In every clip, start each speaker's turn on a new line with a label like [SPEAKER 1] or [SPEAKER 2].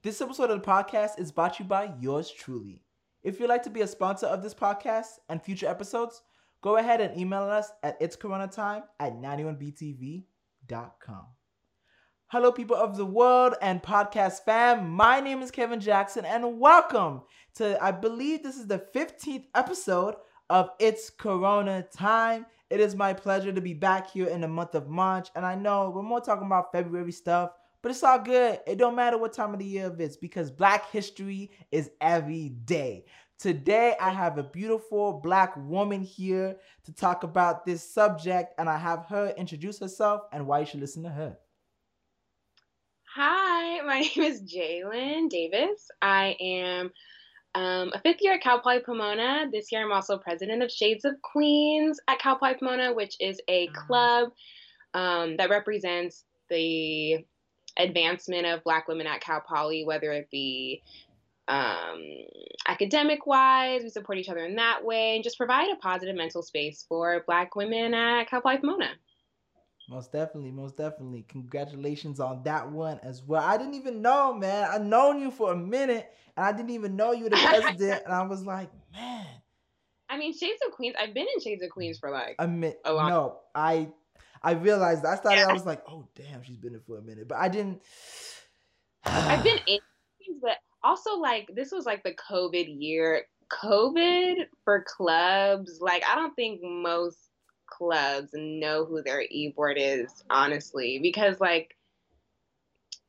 [SPEAKER 1] This episode of the podcast is brought to you by yours truly. If you'd like to be a sponsor of this podcast and future episodes, go ahead and email us at it's corona time at 91btv.com. Hello, people of the world and podcast fam. My name is Kevin Jackson, and welcome to, I believe this is the 15th episode of It's Corona Time. It is my pleasure to be back here in the month of March, and I know we're more talking about February stuff, but it's all good. It don't matter what time of the year it is because Black History is every day. Today, I have a beautiful black woman here to talk about this subject, and I have her introduce herself and why you should listen to her.
[SPEAKER 2] Hi, my name is Jalen Davis. I am um, a fifth year at Cal Poly Pomona. This year, I'm also president of Shades of Queens at Cal Poly Pomona, which is a
[SPEAKER 1] Mm-hmm.
[SPEAKER 2] club um, that represents the advancement of Black women at Cal Poly, whether it be um, academic wise, we support each other in that way, and just provide a positive mental space for Black women at Cal Poly Pomona.
[SPEAKER 1] Most definitely, most definitely. Congratulations on that one as well. I didn't even know, man. I known you for a minute, and I didn't even know you were the president. and I was like, man,
[SPEAKER 2] I mean, Shades of Queens. I've been in Shades of Queens for like A lot.
[SPEAKER 1] no, I, I realized. I started. I was like, oh damn, she's been there for a minute, but I didn't.
[SPEAKER 2] I've been in but also like this was like the COVID year. COVID for clubs, like I don't think most clubs know who their e-board is, honestly, because like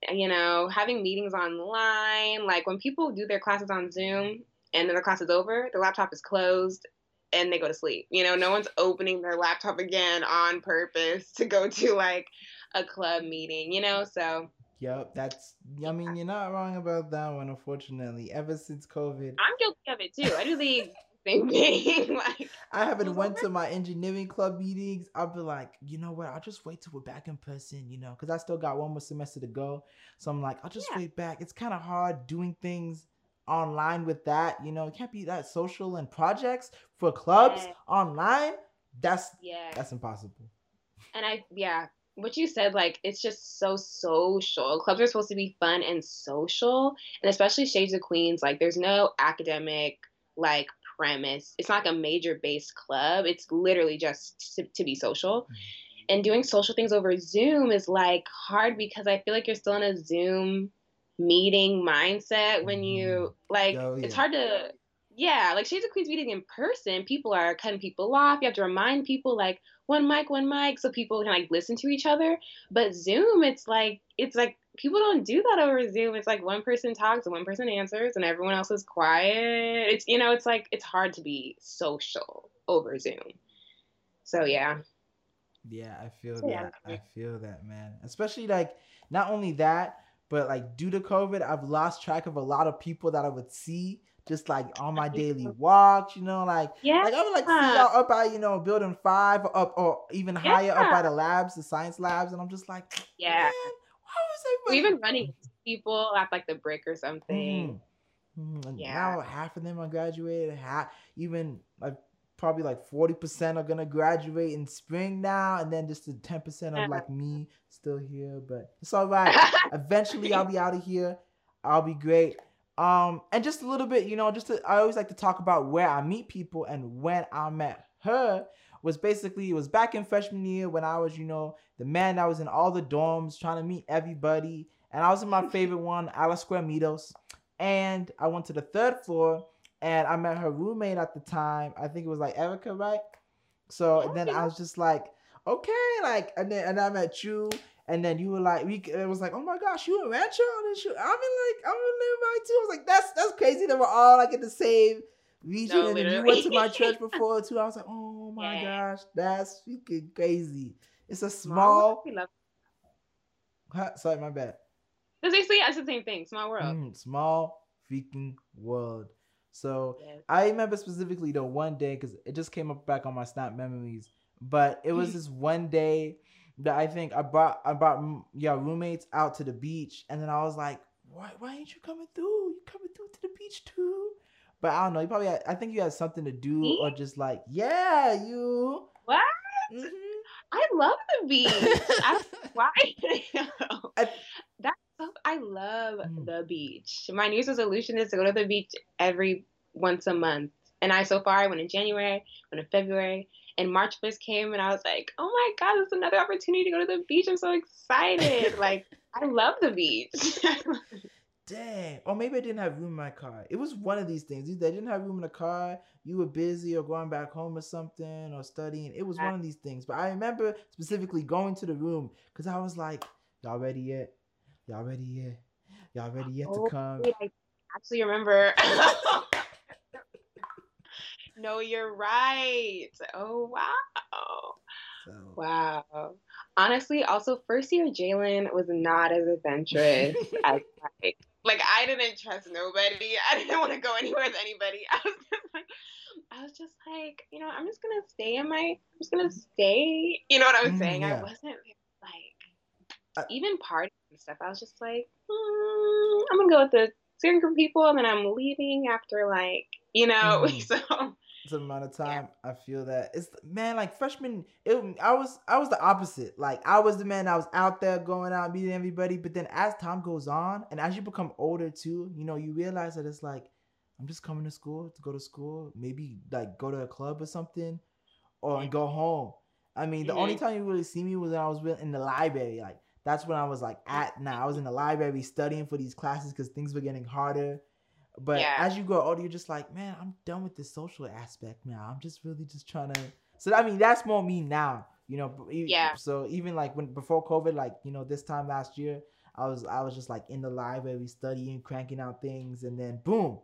[SPEAKER 2] you know, having meetings online, like when people do their classes on Zoom and then the class is over, the laptop is closed and they go to sleep. You know, no one's opening their laptop again on purpose to go to like a club meeting, you know? So
[SPEAKER 1] Yep, that's. I mean, you're not wrong about that one. Unfortunately, ever since COVID,
[SPEAKER 2] I'm guilty of it too. I do the same thing. like,
[SPEAKER 1] I haven't went to my engineering club meetings. I'll be like, you know what? I'll just wait till we're back in person, you know, because I still got one more semester to go. So I'm like, I'll just
[SPEAKER 2] Yeah.
[SPEAKER 1] wait back. It's kind of hard doing things online with that, you know. It can't be that social and projects for clubs
[SPEAKER 2] Yeah.
[SPEAKER 1] online. That's
[SPEAKER 2] yeah.
[SPEAKER 1] that's impossible.
[SPEAKER 2] And I, yeah, what you said, like, it's just so social. Clubs are supposed to be fun and social. And especially Shades of Queens, like, there's no academic, like, premise. It's not like a major based club. It's literally just to, to be social. Mm-hmm. And doing social things over Zoom is, like, hard because I feel like you're still in a Zoom meeting mindset when you, mm-hmm. like,
[SPEAKER 1] Oh,
[SPEAKER 2] it's hard to. Yeah, like Shades of Queens meeting in person, people are cutting people off. You have to remind people like one mic, one mic, so people can like listen to each other. But Zoom, it's like it's like people don't do that over Zoom. It's like one person talks and one person answers, and everyone else is quiet. It's you know, it's like it's hard to be social over Zoom. So yeah,
[SPEAKER 1] Yeah, I feel
[SPEAKER 2] So, yeah,
[SPEAKER 1] that. I feel that, man. Especially like not only that, but like due to COVID, I've lost track of a lot of people that I would see just like on my daily walks, you know, like
[SPEAKER 2] yeah,
[SPEAKER 1] like I would like see y'all up by, you know, building five or up or even higher up by the labs, the science labs, and I'm just like,
[SPEAKER 2] Yeah.
[SPEAKER 1] man, why was
[SPEAKER 2] or
[SPEAKER 1] everybody
[SPEAKER 2] even running people at like the brick or something.
[SPEAKER 1] Mhm. Mhm. And
[SPEAKER 2] Yeah.
[SPEAKER 1] now half of them are graduated. Half, even like probably like forty percent are gonna graduate in spring now, and then just the ten percent of
[SPEAKER 2] Yeah.
[SPEAKER 1] like me still here. But it's all right. Eventually, I'll be out of here. I'll be great. Um, and just a little bit, you know, just to, I always like to talk about where I meet people and when I met her was basically it was back in freshman year when I was, you know, the man that was in all the dorms trying to meet everybody, and I was in my favorite one, Alice Square Meadows, and I went to the third floor and I met her roommate at the time. I think it was like Erica, right? So
[SPEAKER 2] Yeah,
[SPEAKER 1] then I was just like, okay, like, and then and I met you, and then you were like, we it was like, oh my gosh, you a rancher on this shoot. I'm in like, I'm in Liberty too. I was like, that's that's crazy that we're all like in the same region,
[SPEAKER 2] No,
[SPEAKER 1] and then you went to my church before too. I was like, oh my
[SPEAKER 2] Yeah.
[SPEAKER 1] gosh, that's freaking crazy. It's a
[SPEAKER 2] Small.
[SPEAKER 1] Huh, Sorry, my bad.
[SPEAKER 2] That's basically it's the same thing. Small world.
[SPEAKER 1] Mm, small freaking world. So
[SPEAKER 2] Yes.
[SPEAKER 1] I remember specifically the one day because it just came up back on my snap memories. But it was this one day that I think I brought I brought mm, yeah roommates out to the beach, and then I was like, why why ain't you coming through? You coming through to the beach too? But I don't know. You probably had, I think you had something to do
[SPEAKER 2] Me?
[SPEAKER 1] or just like yeah you.
[SPEAKER 2] What?
[SPEAKER 1] Mhm.
[SPEAKER 2] I love the beach. I why.
[SPEAKER 1] I-
[SPEAKER 2] That's so I love mm. the beach. My New Year's resolution is to go to the beach every once a month. And I so far I went in January, went in February, and March first came and I was like, oh my god, it's another opportunity to go to the beach. I'm so excited. like I love the beach.
[SPEAKER 1] Dang. Or maybe I didn't have room in my car. It was one of these things. Either I didn't have room in the car, you were busy or going back home or something or studying. It was one of these things. But I remember specifically going to the room because I was like, y'all ready yet? Y'all ready yet? Y'all ready yet oh, to come? I
[SPEAKER 2] actually remember. no, you're right. Oh, wow. So. Wow. Honestly, also first year Jalen was not as adventurous as like like I didn't trust nobody. I didn't want to go anywhere with anybody. I was just like I was just like, you know, I'm just gonna stay in my I'm just gonna stay. You know what I'm mm, saying? Yeah. I wasn't uh, even partying and stuff. I was just like, mm, I'm gonna go with the certain group of people and then I'm leaving after like, you know, mm. so
[SPEAKER 1] some amount of time. Yeah. I feel that it's man like freshman. It, I was I was the opposite. Like I was the man. I was out there going out meeting everybody. But then as time goes on, and as you become older too, you know, you realize that it's like I'm just coming to school to go to school. Maybe like go to a club or something, or and go home. I mean, the mm-hmm. only time you really see me was when I was in the library. Like that's when I was like at now. I was in the library studying for these classes because things were getting harder. But yeah. as you grow older, you're just like, man, I'm done with this social aspect now. I'm just really just trying to. So I mean, that's more me now. You know.
[SPEAKER 2] Yeah.
[SPEAKER 1] So even like when before COVID, like you know, this time last year, I was I was just like in the library studying, cranking out things, and then boom,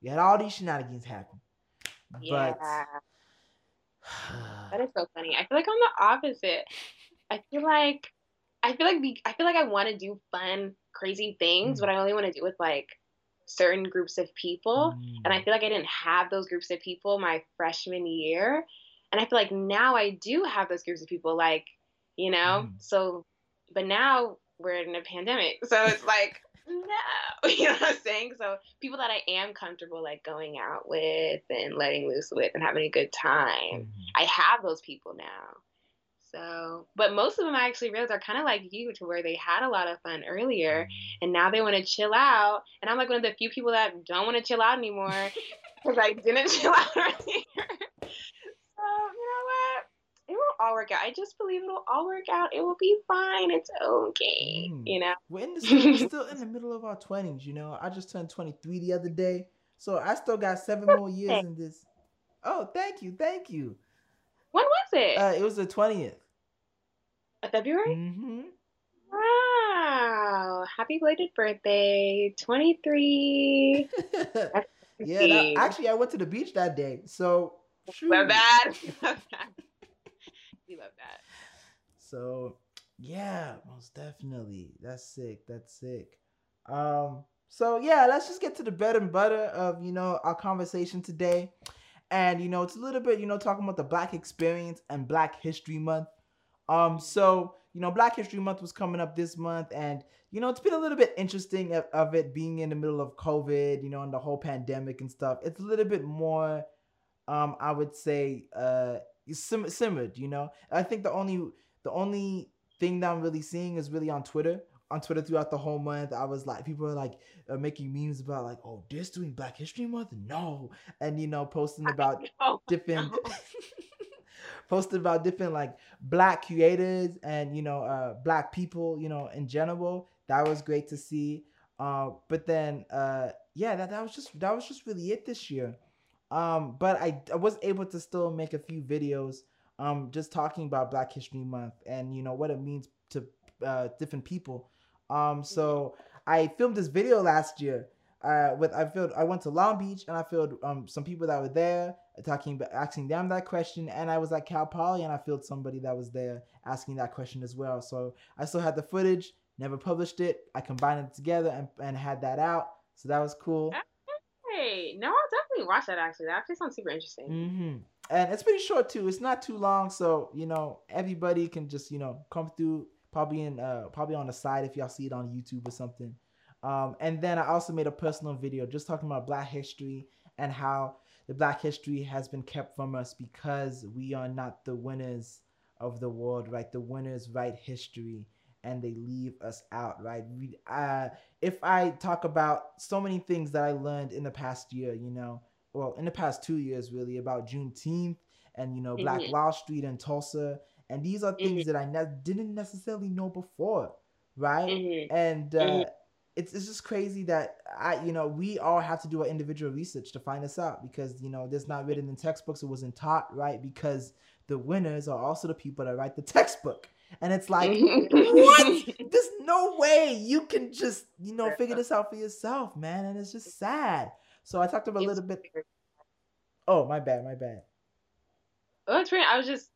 [SPEAKER 1] you had all these shenanigans happen.
[SPEAKER 2] Yeah. But that is so funny. I feel like I'm the opposite. I feel like I feel like be, I feel like I want to do fun, crazy things, mm. but I only want to do with like certain groups of people. Mm. And I mm. feel like I didn't have those groups of people my freshman year. And I feel like now I do have those groups of people, like, you know, mm. so, but now we're in a pandemic. So it's like, no, you know what I'm saying? So people that I am comfortable like going out with and letting loose with and having a good time, mm. I have those people now. So, but most of them I actually realized are kind of like you, to where they had a lot of fun earlier, and now they want to chill out. And I'm like one of the few people that don't want to chill out anymore because I didn't chill out earlier. so you know what? It will all work out. I just believe it'll all work out. It will be fine. It's okay. Mm. You know.
[SPEAKER 1] We're in the still, still in the middle of our twenties. You know, I just turned 23 the other day, so I still got seven more years in this. Oh, thank you, thank you.
[SPEAKER 2] When was it?
[SPEAKER 1] Uh, it was the twentieth.
[SPEAKER 2] February?
[SPEAKER 1] Mm-hmm.
[SPEAKER 2] Wow. Happy belated birthday. 23.
[SPEAKER 1] yeah, that, actually, I went to the beach that day. So,
[SPEAKER 2] shoot. love that. We love that.
[SPEAKER 1] So, yeah, most definitely. That's sick. That's sick. Um, so yeah, let's just get to the bread and butter of, you know, our conversation today. And, you know, it's a little bit, you know, talking about the Black experience and Black History Month. Um, so you know, Black History Month was coming up this month, and you know, it's been a little bit interesting of, of, it being in the middle of COVID, you know, and the whole pandemic and stuff. It's a little bit more, um, I would say, uh, sim- simmered. You know, I think the only the only thing that I'm really seeing is really on Twitter. On Twitter throughout the whole month, I was like, people are like uh, making memes about like, oh, this doing Black History Month, no, and you know, posting about different. posted about different like black creators and you know uh black people you know in general. That was great to see. Uh but then uh yeah that, that was just that was just really it this year. Um but I, I was able to still make a few videos um just talking about black history month and you know what it means to uh different people. Um so i filmed this video last year uh, with I filled I went to Long Beach and I filled um some people that were there talking asking them that question and I was at Cal Poly and I filled somebody that was there asking that question as well. So I still had the footage, never published it. I combined it together and, and had that out. So that was cool.
[SPEAKER 2] Hey, no, I'll definitely watch that actually. That actually sounds super interesting.
[SPEAKER 1] Mm-hmm. And it's pretty short too. It's not too long, so you know everybody can just you know come through. Probably in uh probably on the side if y'all see it on YouTube or something. Um, and then I also made a personal video just talking about Black history and how the Black history has been kept from us because we are not the winners of the world, right? The winners write history. and they leave us out, right? We, uh, if I talk about so many things that I learned in the past year, you know, well, in the past two years, really, about Juneteenth and, you know, Black
[SPEAKER 2] Mhm.
[SPEAKER 1] Wall Street and Tulsa. And these are things
[SPEAKER 2] Mhm.
[SPEAKER 1] that I ne- didn't necessarily know before, right?
[SPEAKER 2] Mhm.
[SPEAKER 1] And uh,
[SPEAKER 2] Mhm.
[SPEAKER 1] It's, it's just crazy that I, you know, we all have to do our individual research to find this out because, you know, there's not written in textbooks. It wasn't taught, right? Because the winners are also the people that write the textbook. And it's like, what? There's no way you can just, you know, figure this out for yourself, man. And it's just sad. So I talked about a little bit. Oh, my bad, my bad.
[SPEAKER 2] Oh, it's weird. I was just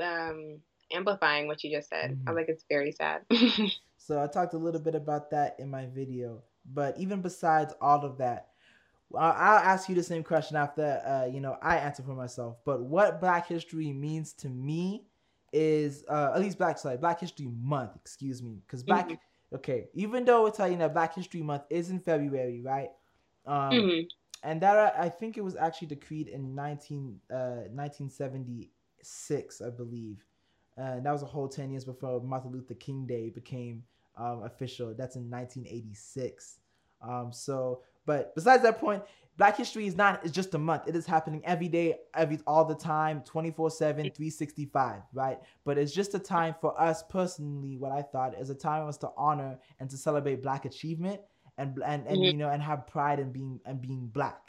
[SPEAKER 2] um, amplifying what you just said. I
[SPEAKER 1] Mhm.
[SPEAKER 2] was like, it's very sad.
[SPEAKER 1] So I talked a little bit about that in my video. But even besides all of that, I- I'll ask you the same question after, uh, you know, I answer for myself. But what Black History means to me is, uh, at least Black, sorry, Black History Month, excuse me, because Black,
[SPEAKER 2] Mhm.
[SPEAKER 1] okay, even though we're telling you that Black History Month is in February, right? Um,
[SPEAKER 2] Mhm.
[SPEAKER 1] and that uh, I think it was actually decreed in 19, uh, 1976, I believe. Uh, that was a whole 10 years before Martin Luther King Day became um, official. That's in 1986. Um, so, but besides that point, Black History is not, it's just a month. It is happening every day, every all the time, 24 7, 365, right? But it's just a time for us personally, what I thought is a time for us to honor and to celebrate Black achievement and, and, and
[SPEAKER 2] Mhm.
[SPEAKER 1] you know, and have pride in being, and being Black.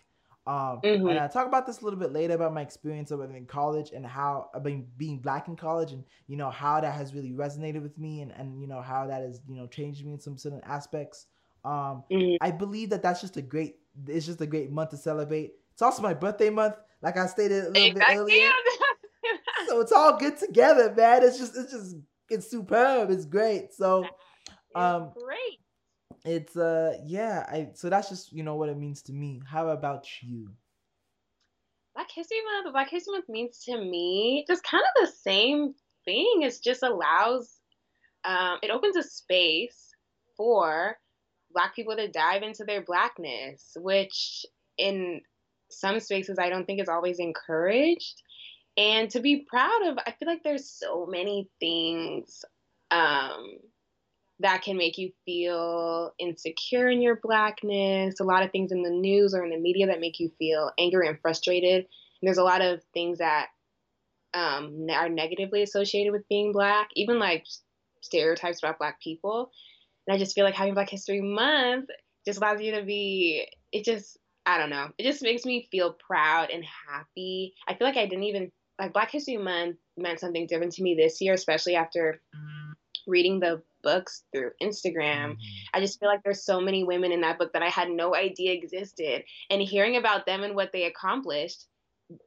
[SPEAKER 1] Um,
[SPEAKER 2] Mhm.
[SPEAKER 1] and I talk about this a little bit later about my experience of in college and how uh, being being black in college and you know how that has really resonated with me and and you know how that has you know changed me in some certain aspects. Um,
[SPEAKER 2] Mhm.
[SPEAKER 1] I believe that that's just a great it's just a great month to celebrate. It's also my birthday month, like I stated a little bit earlier. So it's all good together, man. It's just it's just it's superb. It's great. So Um,
[SPEAKER 2] great.
[SPEAKER 1] It's uh yeah. I so that's just you know what it means to me. How about you?
[SPEAKER 2] Black History Month, Black History Month means to me just kind of the same thing. It just allows, um, it opens a space for Black people to dive into their Blackness, which in some spaces I don't think is always encouraged. And to be proud of, I feel like there's so many things um, that can make you feel insecure in your blackness. A lot of things in the news or in the media that make you feel angry and frustrated. And there's a lot of things that um, are negatively associated with being black, even like stereotypes about black people. And I just feel like having Black History Month just allows you to be. It just I don't know. It just makes me feel proud and happy. I feel like I didn't even like Black History Month meant something different to me this year, especially after reading the books through Instagram. Mm. I just feel like there's so many women in that book that I had no idea existed. And hearing about them and what they accomplished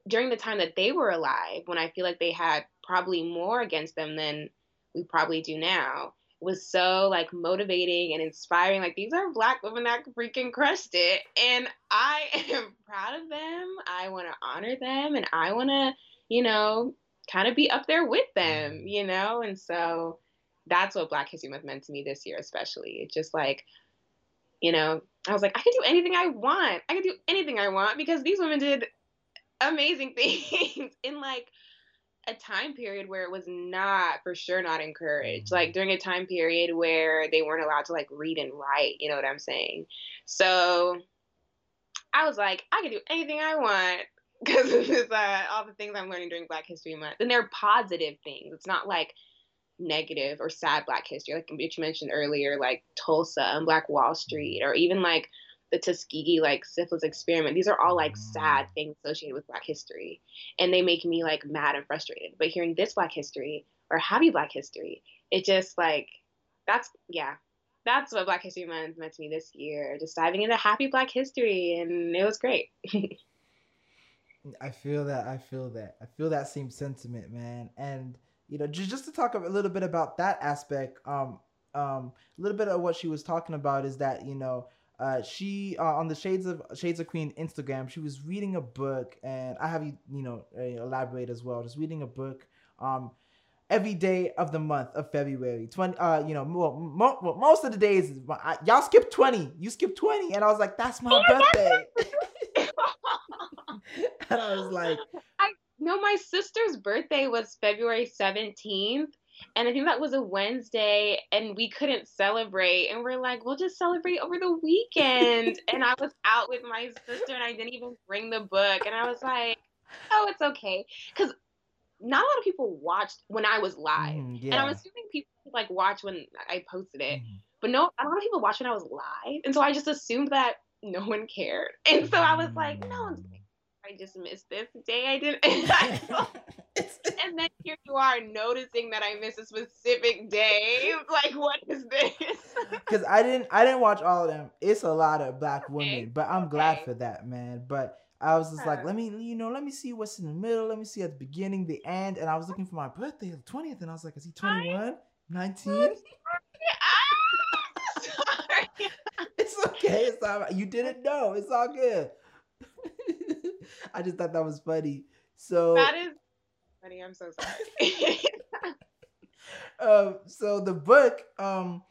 [SPEAKER 2] during the time that they were alive, when I feel like they had probably more against them than we probably do now, was so like motivating and inspiring. Like these are black women that freaking crushed it. And I am proud of them. I want to honor them and I want to, you know, kind of be up there with them, mm. you know? And so that's what Black History Month meant to me this year, especially. It's just like, you know, I was like, I can do anything I want. I can do anything I want because these women did amazing things in like a time period where it was not for sure not encouraged. Like during a time period where they weren't allowed to like read and write, you know what I'm saying? So I was like, I can do anything I want because of this, uh, all the things I'm learning during Black History Month. And they're positive things. It's not like negative or sad Black history, like which you mentioned earlier, like Tulsa and Black Wall Street, or even like the Tuskegee like syphilis experiment. These are all like sad mm. things associated with Black history, and they make me like mad and frustrated. But hearing this Black history or happy Black history, it just like that's yeah. That's what Black History Month meant to me this year. Just diving into happy Black history, and it was great.
[SPEAKER 1] I feel that. I feel that. I feel that same sentiment, man. And you know, just just to talk a little bit about that aspect, um, um, a little bit of what she was talking about is that you know, uh, she uh, on the Shades of Shades of Queen Instagram, she was reading a book, and I have you you know uh, elaborate as well. Just reading a book, um, every day of the month of February. Twenty, uh, you know, mo- mo- well, most of the days, I, y'all skip twenty. You skip twenty, and I was like, that's my birthday. and I was like,
[SPEAKER 2] I no, my sister's birthday was February 17th, And I think that was a Wednesday, and we couldn't celebrate. And we're like, we'll just celebrate over the weekend. and I was out with my sister, and I didn't even bring the book. And I was like, oh, it's okay. Because not a lot of people watched when I was live. Mm, yeah. And I'm assuming people like watch when I posted it. Mm. But no, a lot of people watched when I was live. And so I just assumed that no one cared. And so I was like, no one's. I just missed this day. I didn't. and then here you are noticing that I missed a specific day. Like, what is this?
[SPEAKER 1] Because I didn't, I didn't watch all of them. It's a lot of black women, okay. but I'm glad for that, man. But I was just like, let me, you know, let me see what's in the middle. Let me see at the beginning, the end. And I was looking for my birthday, the 20th, and I was like, is he 21? 19? it's okay. It's all right. You didn't know. It's all good. I just thought that was funny. So
[SPEAKER 2] that is funny. I'm so sorry.
[SPEAKER 1] um, so the book, um,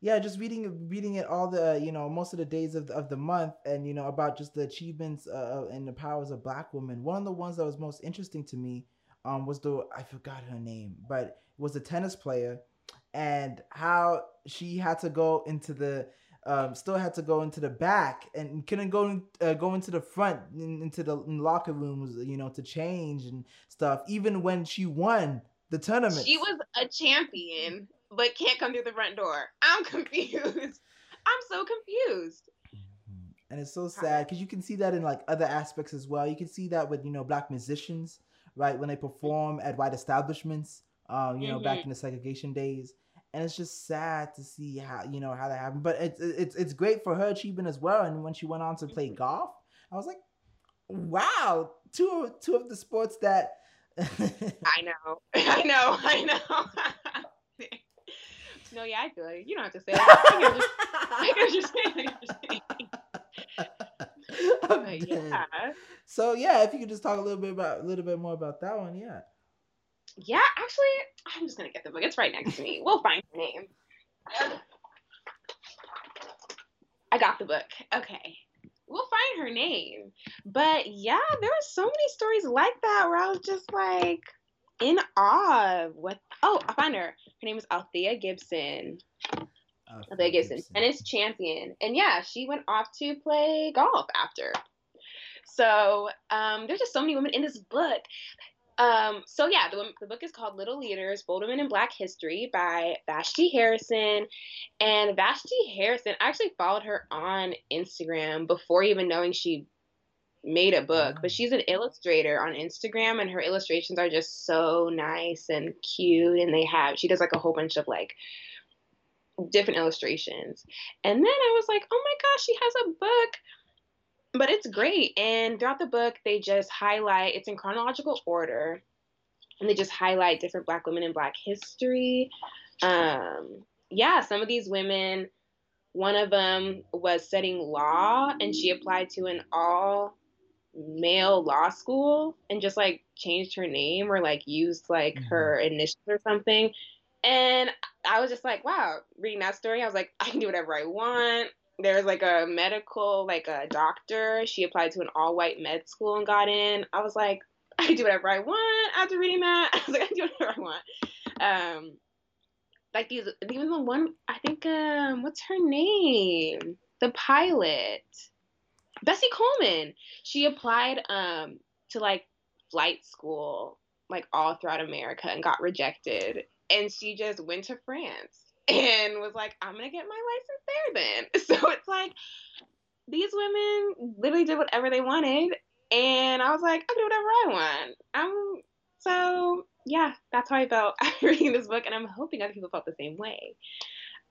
[SPEAKER 1] yeah, just reading reading it all the you know most of the days of the, of the month, and you know about just the achievements uh, and the powers of Black women. One of the ones that was most interesting to me um, was the I forgot her name, but was a tennis player, and how she had to go into the um, still had to go into the back and couldn't go uh, go into the front in, into the in locker rooms, you know, to change and stuff. Even when she won the tournament,
[SPEAKER 2] she was a champion, but can't come through the front door. I'm confused. I'm so confused.
[SPEAKER 1] Mm-hmm. And it's so sad because you can see that in like other aspects as well. You can see that with you know black musicians, right? When they perform at white establishments, um, you know, mm-hmm. back in the segregation days and it's just sad to see how you know how that happened. But it's it's it's great for her achievement as well. And when she went on to play mm-hmm. golf, I was like, wow, two of two of the sports that
[SPEAKER 2] I know, I know, I know. no, yeah, I feel like you don't have to say that. I can just, I can just say.
[SPEAKER 1] yeah. So yeah, if you could just talk a little bit about a little bit more about that one, yeah.
[SPEAKER 2] Yeah, actually, I'm just gonna get the book. It's right next to me. We'll find her name. I got the book. Okay. We'll find her name. But yeah, there were so many stories like that where I was just like in awe of what oh, I found her. Her name is Althea Gibson. Althea, Althea Gibson. Gibson. Tennis champion. And yeah, she went off to play golf after. So um, there's just so many women in this book um, so yeah, the, the book is called Little Leaders, Bold Women in Black History by Vashti Harrison. And Vashti Harrison, I actually followed her on Instagram before even knowing she made a book, but she's an illustrator on Instagram and her illustrations are just so nice and cute and they have she does like a whole bunch of like different illustrations. And then I was like, "Oh my gosh, she has a book but it's great. And throughout the book, they just highlight it's in chronological order, and they just highlight different Black women in Black history. Um, yeah, some of these women, one of them was studying law, and she applied to an all male law school and just like changed her name or like used like mm-hmm. her initials or something. And I was just like, wow, reading that story, I was like, I can do whatever I want there's like a medical, like a doctor. She applied to an all white med school and got in. I was like, I can do whatever I want after reading that. I was like, I can do whatever I want. Um, like these, even the one, I think, um, what's her name? The pilot, Bessie Coleman. She applied um to like flight school, like all throughout America, and got rejected. And she just went to France and was like, I'm gonna get my license there then. So it's like these women literally did whatever they wanted, and I was like, I'll do whatever I want. I'm so yeah, that's how I felt after reading this book, and I'm hoping other people felt the same way.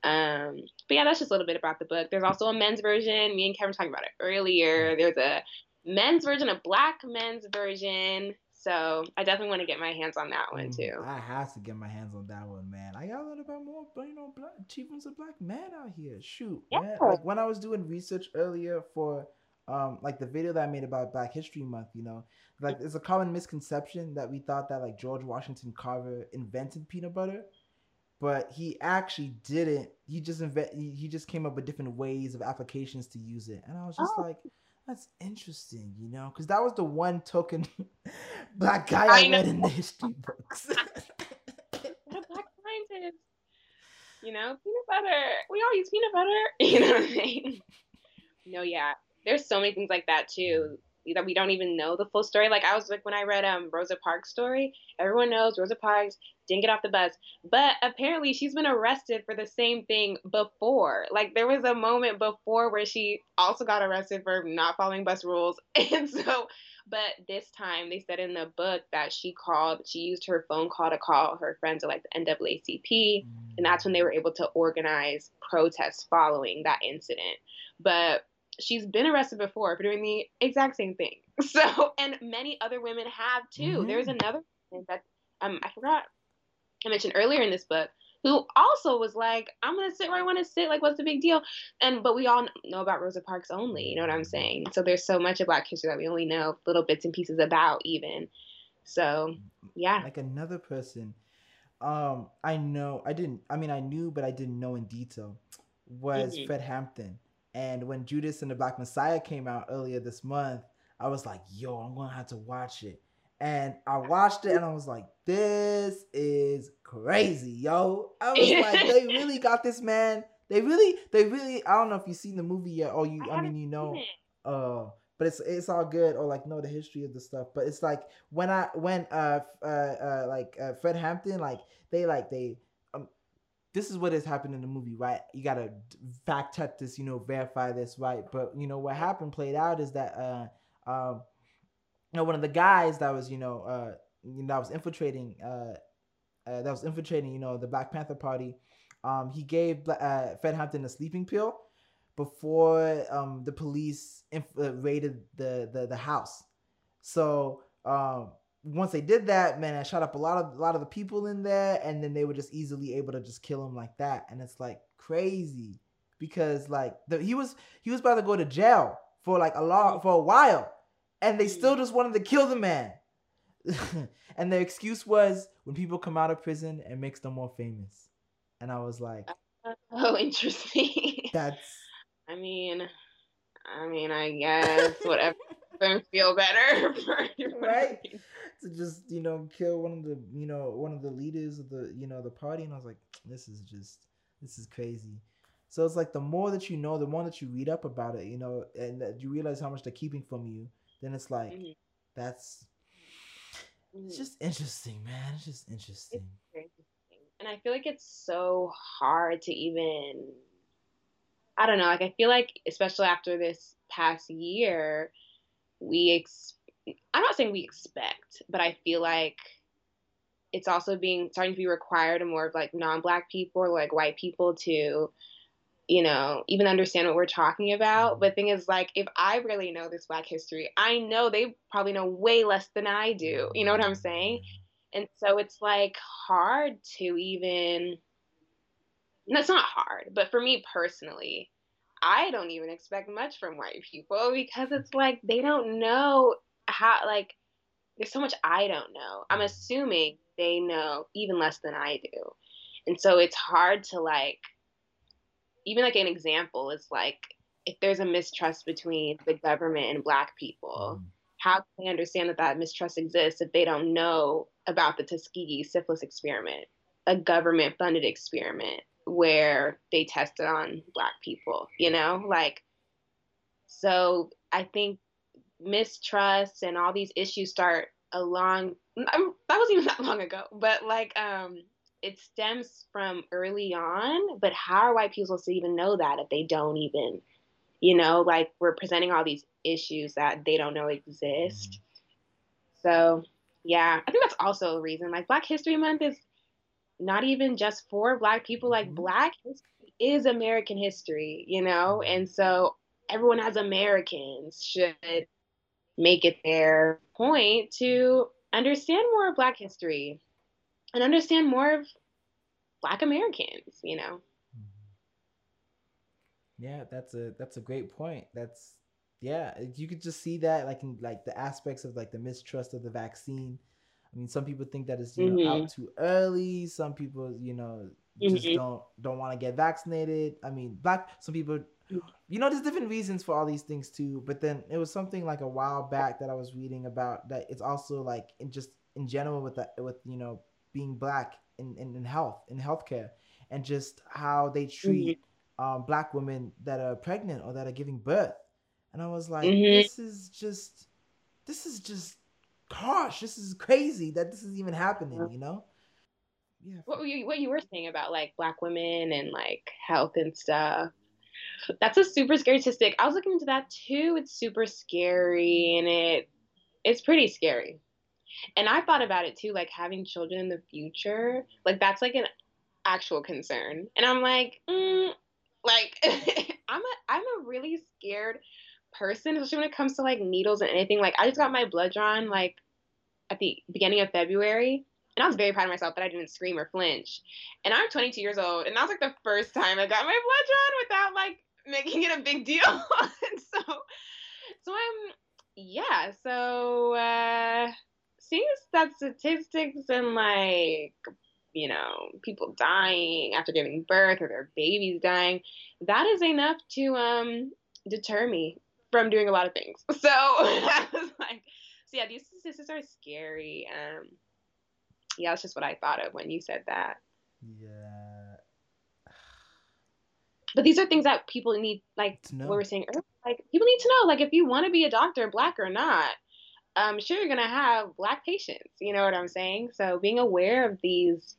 [SPEAKER 2] Um, but yeah, that's just a little bit about the book. There's also a men's version. Me and Kevin were talking about it earlier. There's a men's version, a black men's version. So I definitely want to get my hands on that one too.
[SPEAKER 1] I have to get my hands on that one, man. I got a little bit more, you know, black, achievements of black men out here. Shoot, yeah. man. Like when I was doing research earlier for, um, like the video that I made about Black History Month, you know, like there's a common misconception that we thought that like George Washington Carver invented peanut butter, but he actually didn't. He just invent. He just came up with different ways of applications to use it, and I was just oh. like that's interesting, you know, because that was the one token black guy I, I read in the history books.
[SPEAKER 2] black scientist. You know, peanut butter. We all use peanut butter. You know what I mean? No, yeah. There's so many things like that too that we don't even know the full story. Like I was like when I read um Rosa Parks' story, everyone knows Rosa Parks didn't get off the bus, but apparently she's been arrested for the same thing before. Like there was a moment before where she also got arrested for not following bus rules, and so. But this time they said in the book that she called, she used her phone call to call her friends at like the NAACP, and that's when they were able to organize protests following that incident. But she's been arrested before for doing the exact same thing. So, and many other women have too. Mm-hmm. There's another that um I forgot I mentioned earlier in this book who also was like, I'm gonna sit where I want to sit. Like, what's the big deal? And but we all know about Rosa Parks only. You know what I'm saying? So there's so much of Black history that we only know little bits and pieces about, even. So yeah.
[SPEAKER 1] Like another person, um, I know I didn't. I mean, I knew, but I didn't know in detail. Was mm-hmm. Fred Hampton and when Judas and the Black Messiah came out earlier this month, I was like, yo, I'm gonna have to watch it. And I watched it and I was like, this is crazy, yo. I was like, they really got this man. They really, they really, I don't know if you've seen the movie yet or you, I, I mean, you know, uh, but it's it's all good or like know the history of the stuff. But it's like when I when uh uh, uh like uh, Fred Hampton like they like they this is what has happened in the movie, right? You gotta fact check this, you know, verify this, right? But you know what happened, played out, is that uh, um, you know, one of the guys that was, you know, uh, you know, that was infiltrating, uh, uh, that was infiltrating, you know, the Black Panther Party. Um, he gave uh, Fred Hampton a sleeping pill before um the police inf- uh, raided the, the the house. So um once they did that, man, I shot up a lot of a lot of the people in there, and then they were just easily able to just kill him like that, and it's like crazy because like the, he was he was about to go to jail for like a lot for a while, and they still just wanted to kill the man, and the excuse was when people come out of prison, it makes them more famous, and I was like,
[SPEAKER 2] oh, interesting.
[SPEAKER 1] That's.
[SPEAKER 2] I mean, I mean, I guess whatever them feel better,
[SPEAKER 1] right? To just you know kill one of the you know one of the leaders of the you know the party and i was like this is just this is crazy so it's like the more that you know the more that you read up about it you know and that you realize how much they're keeping from you then it's like mm-hmm. that's it's mm-hmm. just interesting man it's just interesting.
[SPEAKER 2] It's interesting and i feel like it's so hard to even i don't know like i feel like especially after this past year we ex- I'm not saying we expect, but I feel like it's also being starting to be required of more of like non-black people like white people to you know even understand what we're talking about. But thing is like if i really know this black history i know they probably know way less than i do. You know what i'm saying? And so it's like hard to even that's not hard but for me personally i don't even expect much from white people because it's like they don't know how like there's so much I don't know. I'm assuming they know even less than I do. And so it's hard to like even like an example is like if there's a mistrust between the government and black people, mm. how can they understand that that mistrust exists if they don't know about the Tuskegee syphilis experiment, a government funded experiment where they tested on black people, you know? Like so I think mistrust and all these issues start along that wasn't even that long ago but like um it stems from early on but how are white people supposed to even know that if they don't even you know like we're presenting all these issues that they don't know exist? So yeah i think that's also a reason like black history month is not even just for black people like mm-hmm. black history is american history you know? And so everyone as americans should make it their point to understand more of Black history and understand more of Black Americans, you know.
[SPEAKER 1] Mm-hmm. Yeah, that's a that's a great point. That's yeah, you could just see that like in like the aspects of like the mistrust of the vaccine. I mean, some people think that it's you know mm-hmm. out too early. Some people, you know, just mm-hmm. don't don't want to get vaccinated. I mean, black some people you know, there's different reasons for all these things too. But then it was something like a while back that I was reading about that it's also like in just in general with that with you know being black in, in, in health in healthcare and just how they treat mm-hmm. um, black women that are pregnant or that are giving birth. And I was like, mm-hmm. this is just, this is just harsh. This is crazy that this is even happening, you know?
[SPEAKER 2] Yeah. What you what you were saying about like black women and like health and stuff. That's a super scary statistic. I was looking into that too. It's super scary and it it's pretty scary. And I thought about it too, like having children in the future. Like that's like an actual concern. And I'm like, mm, like I'm a I'm a really scared person, especially when it comes to like needles and anything. Like I just got my blood drawn like at the beginning of February. And I was very proud of myself that I didn't scream or flinch. And I'm 22 years old, and that was like the first time I got my blood drawn without like making it a big deal. and so, so I'm, yeah. So, uh, seeing that statistics and like, you know, people dying after giving birth or their babies dying, that is enough to um deter me from doing a lot of things. So I was like, so yeah, these statistics are scary. Um, yeah, that's just what I thought of when you said that.
[SPEAKER 1] Yeah.
[SPEAKER 2] But these are things that people need, like what we are saying earlier. Like people need to know, like if you want to be a doctor, black or not, I'm sure you're gonna have black patients. You know what I'm saying? So being aware of these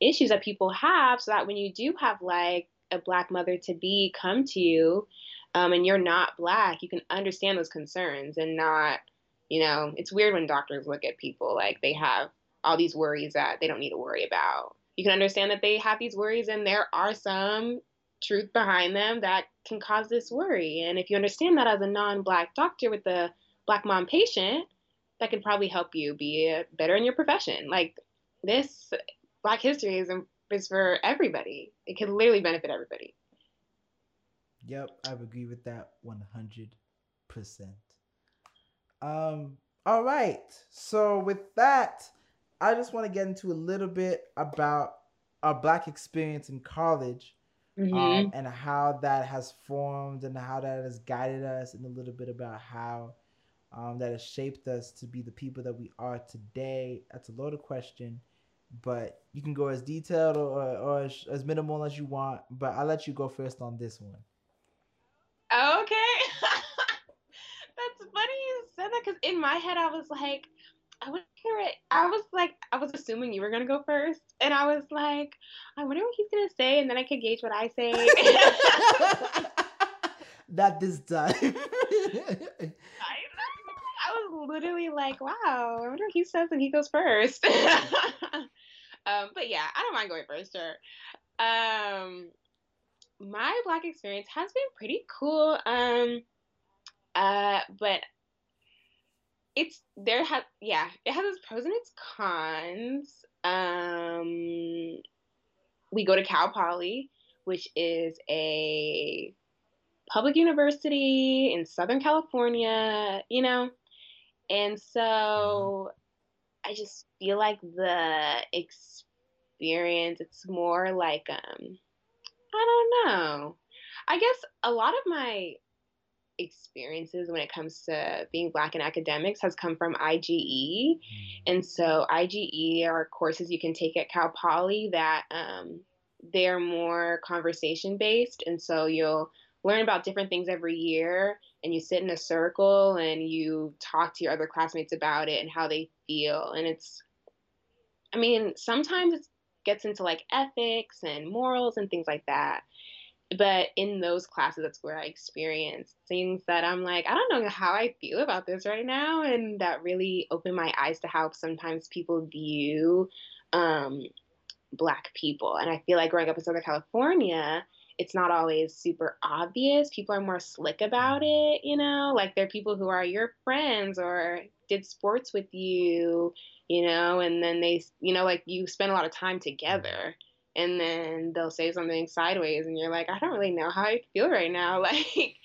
[SPEAKER 2] issues that people have, so that when you do have like a black mother to be come to you, um, and you're not black, you can understand those concerns and not, you know, it's weird when doctors look at people like they have all these worries that they don't need to worry about. You can understand that they have these worries and there are some truth behind them that can cause this worry. And if you understand that as a non black doctor with a black mom patient, that could probably help you be better in your profession. Like this Black history is, is for everybody, it can literally benefit everybody.
[SPEAKER 1] Yep, I agree with that 100%. Um, all right. So with that, I just want to get into a little bit about our black experience in college mm-hmm. um, and how that has formed and how that has guided us and a little bit about how um, that has shaped us to be the people that we are today. That's a loaded question, but you can go as detailed or, or as, as minimal as you want. But I'll let you go first on this one.
[SPEAKER 2] Okay. That's funny you said that because in my head I was like, I would hear it. I was like, I was assuming you were gonna go first, and I was like, I wonder what he's gonna say, and then I could gauge what I say.
[SPEAKER 1] Not this time.
[SPEAKER 2] I, I was literally like, wow, I wonder what he says, and he goes first. um, but yeah, I don't mind going first, sure. Um, my black experience has been pretty cool. Um, uh, but it's there has yeah it has its pros and its cons. Um we go to cal poly which is a public university in southern california you know? And so i just feel like the experience it's more like um i don't know. I guess a lot of my experiences when it comes to being black in academics has come from IGE. And so IGE are courses you can take at Cal Poly that um, they're more conversation based. And so you'll learn about different things every year and you sit in a circle and you talk to your other classmates about it and how they feel. And it's, I mean, sometimes it gets into like ethics and morals and things like that but in those classes that's where i experienced things that i'm like i don't know how i feel about this right now and that really opened my eyes to how sometimes people view um, black people. And i feel like growing up in southern california it's not always super obvious. People are more slick about it you know? Like they're people who are your friends or did sports with you you know? And then they you know like you spend a lot of time together and then they'll say something sideways and you're like i don't really know how i feel right now. Like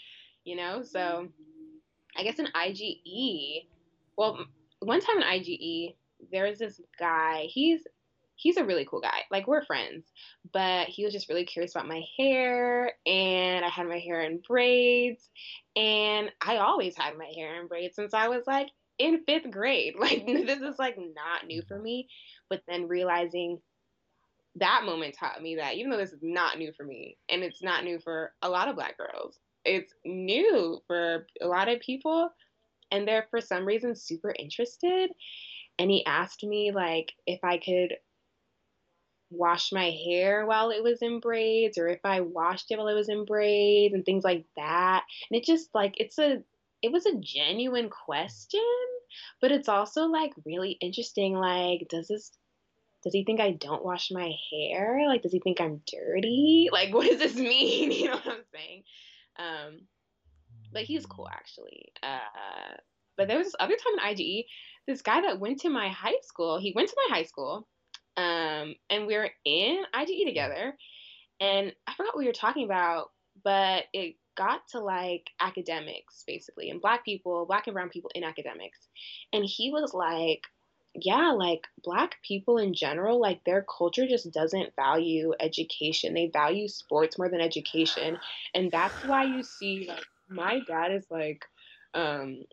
[SPEAKER 2] you know? So i guess an ige well one time in ige there was this guy he's he's a really cool guy like we're friends but he was just really curious about my hair and i had my hair in braids and i always had my hair in braids since i was like in fifth grade. Like this is like not new for me but then realizing that moment taught me that even though this is not new for me and it's not new for a lot of black girls, it's new for a lot of people and they're for some reason super interested. And he asked me like if I could wash my hair while it was in braids or if I washed it while it was in braids and things like that. And it just like it's a it was a genuine question, but it's also like really interesting like does this does he think I don't wash my hair? Like does he think I'm dirty? Like what does this mean? You know what I'm saying? Um but he's cool actually. Uh but there was this other time in IGE, this guy that went to my high school, he went to my high school um, and we were in IGE together, and I forgot what we were talking about, but it got to like academics basically, and black people, black and brown people in academics, and he was like, yeah, like black people in general, like their culture just doesn't value education. They value sports more than education. And that's why you see like my dad is like um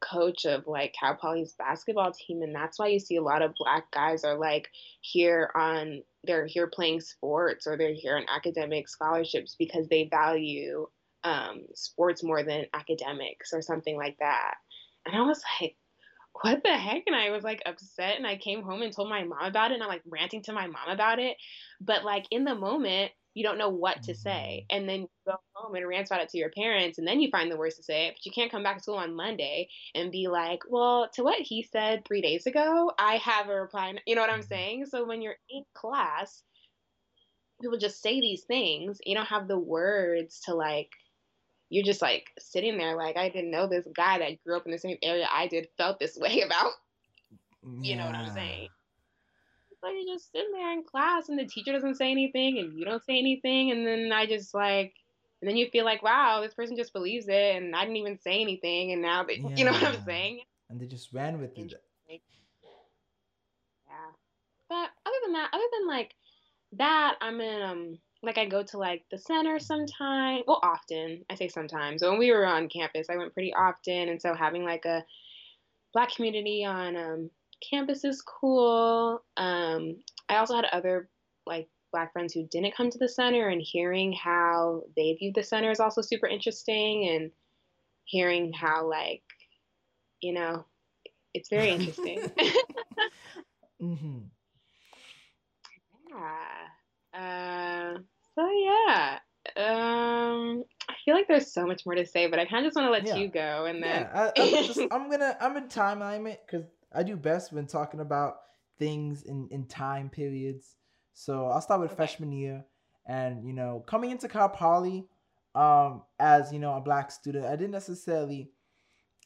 [SPEAKER 2] coach of like Cal Poly's basketball team, and that's why you see a lot of black guys are like here on they're here playing sports or they're here on academic scholarships because they value um, sports more than academics or something like that. And I was like, what the heck? And I was like upset, and I came home and told my mom about it, and I'm like ranting to my mom about it. But like in the moment, you don't know what to say. Mm-hmm. And then you go home and rant about it to your parents, and then you find the words to say it. But you can't come back to school on Monday and be like, well, to what he said three days ago, I have a reply. You know what I'm mm-hmm. saying? So when you're in class, people just say these things. You don't have the words to like, you're just like sitting there like, I didn't know this guy that grew up in the same area I did felt this way about. You know what I'm saying? like you're just sitting there in class and the teacher doesn't say anything and you don't say anything and then I just like and then you feel like wow this person just believes it and I didn't even say anything and now they yeah. you know what I'm saying
[SPEAKER 1] and they just ran with it
[SPEAKER 2] yeah but other than that other than like that I'm in um like I go to like the center sometime well often I say sometimes when we were on campus I went pretty often and so having like a black community on um campus is cool. Um, I also had other like black friends who didn't come to the center, and hearing how they viewed the center is also super interesting, and hearing how like, you know, it's very interesting. mm-hmm. Yeah. Uh, so yeah. Um, I feel like there's so much more to say, but I kind of just want to let yeah. you go, and then
[SPEAKER 1] yeah, I, am just I'm gonna I'm in time alignment because I do best when talking about things in, in time periods. So I'll start with okay. freshman year. And, you know, coming into Cal Poly um, as, you know, a black student, I didn't necessarily,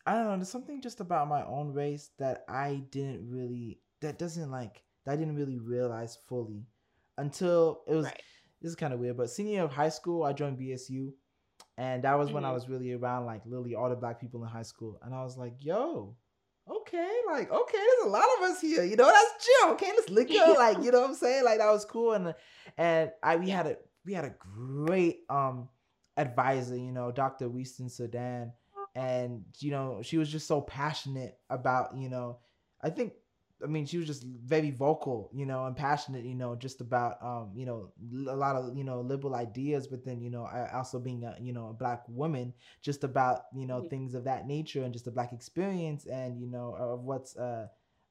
[SPEAKER 1] I don't know, there's something just about my own race that I didn't really, that doesn't like, that I didn't really realize fully until it was, right. This is kind of weird, but senior of high school, I joined BSU. And that was mm-hmm. when I mm-hmm. was really around like literally all the black people in high school. And I was like, yo, okay, like okay, there's a lot of us here. You know, that's chill. Okay, let's lick up. Like, you know what I'm saying? Like that was cool. And and I we had a we had a great um advisor, you know, Dr. Winston Sudan. And you know, she was just so passionate about, you know, I think I mean, she was just very vocal, you know, and passionate, you know, just about, um, you know, a lot of, you know, liberal ideas, but then, you know, also being a, you know, a black woman, just about, you know, mm-hmm. things of that nature and just a black experience and, you know, of what's, uh,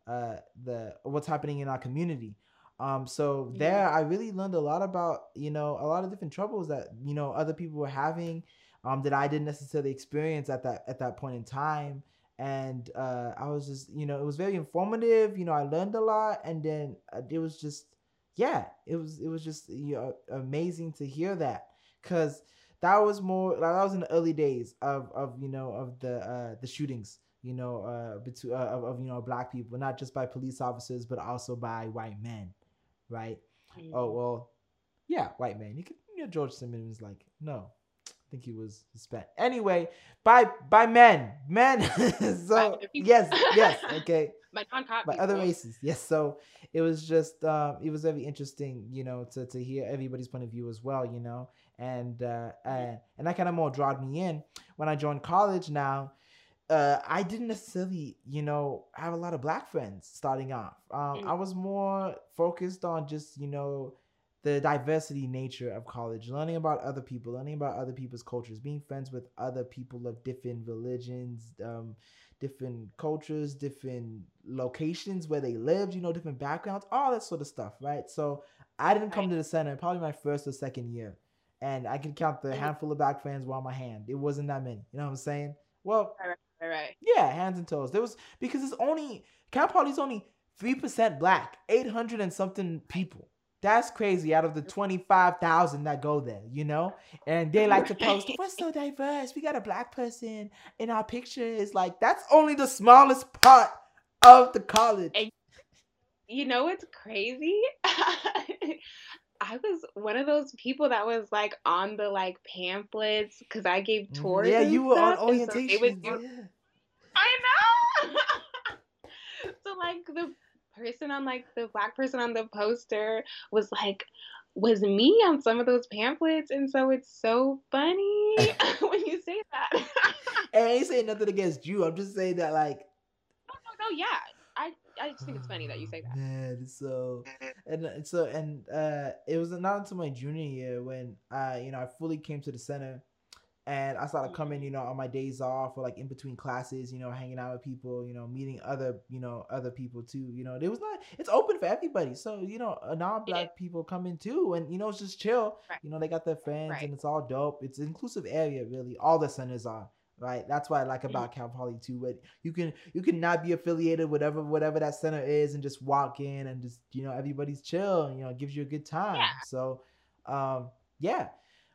[SPEAKER 1] uh, the, what's happening in our community. Um, so mm-hmm. there, I really learned a lot about, you know, a lot of different troubles that, you know, other people were having, um, that I didn't necessarily experience at that, at that point in time and uh, I was just, you know, it was very informative. You know, I learned a lot, and then uh, it was just, yeah, it was it was just you know, amazing to hear that because that was more like that was in the early days of of you know of the uh, the shootings. You know, uh, between uh, of, of you know black people, not just by police officers, but also by white men, right? Mm-hmm. Oh well, yeah, white men. You could, you know, George Zimmerman like, no, think he was Hispanic. Anyway, by by men, men. so yes, yes, okay.
[SPEAKER 2] by non-cop
[SPEAKER 1] by other races, yes. So it was just um, it was very interesting, you know, to to hear everybody's point of view as well, you know, and uh, and and that kind of more drawed me in when I joined college. Now, uh, I didn't necessarily, you know, have a lot of black friends starting off. Um,
[SPEAKER 2] Mm.
[SPEAKER 1] I was more focused on just, you know, the diversity nature of college, learning about other people, learning about other people's cultures, being friends with other people of different religions, um, different cultures, different locations where they lived, you know, different backgrounds, all that sort of stuff, right? So I didn't come
[SPEAKER 2] Right.
[SPEAKER 1] to the center probably my first or second year, and I can count the handful of black friends were on my hand. It wasn't that many, you know what I'm saying? Well,
[SPEAKER 2] All right.
[SPEAKER 1] yeah, hands and toes. There was because it's only Cal Poly's only three percent black, eight hundred and something people. That's crazy out of the twenty five thousand that go there, you know. And they like to post, "We're so diverse. We got a black person in our pictures." Like that's only the smallest part of the college.
[SPEAKER 2] And- You know it's crazy? I was one of those people that was like on the like pamphlets because I gave
[SPEAKER 1] Mhm.
[SPEAKER 2] tours.
[SPEAKER 1] Yeah, you were on
[SPEAKER 2] stuff, so would
[SPEAKER 1] orientation.
[SPEAKER 2] do-
[SPEAKER 1] yeah.
[SPEAKER 2] I know. so like the person on like the black person on the poster was like was me on some of those pamphlets and so it's so funny when you say that.
[SPEAKER 1] And I ain't saying nothing against you. I'm just saying that like
[SPEAKER 2] no, no, no, yeah. I I just think it's funny that you say that.
[SPEAKER 1] Man, so and uh, so and uh it was not until my junior year when I you know I fully came to the center and I started coming, you know, on my days off or like in between classes, you know, hanging out with people, you know, meeting other, you know, other people too. You know, it was not it's open for everybody. So, you know, uh, non-black people come in too and you know it's just chill.
[SPEAKER 2] Right.
[SPEAKER 1] You know, they got their friends
[SPEAKER 2] Right.
[SPEAKER 1] and it's all dope. It's an inclusive area really. All the centers are. Right, that's what I like
[SPEAKER 2] Mm-hmm.
[SPEAKER 1] about Cal Poly too. But you can you can not be affiliated whatever whatever that center is and just walk in and just you know everybody's chill and you know it gives you a good time.
[SPEAKER 2] Yeah.
[SPEAKER 1] So, um, yeah.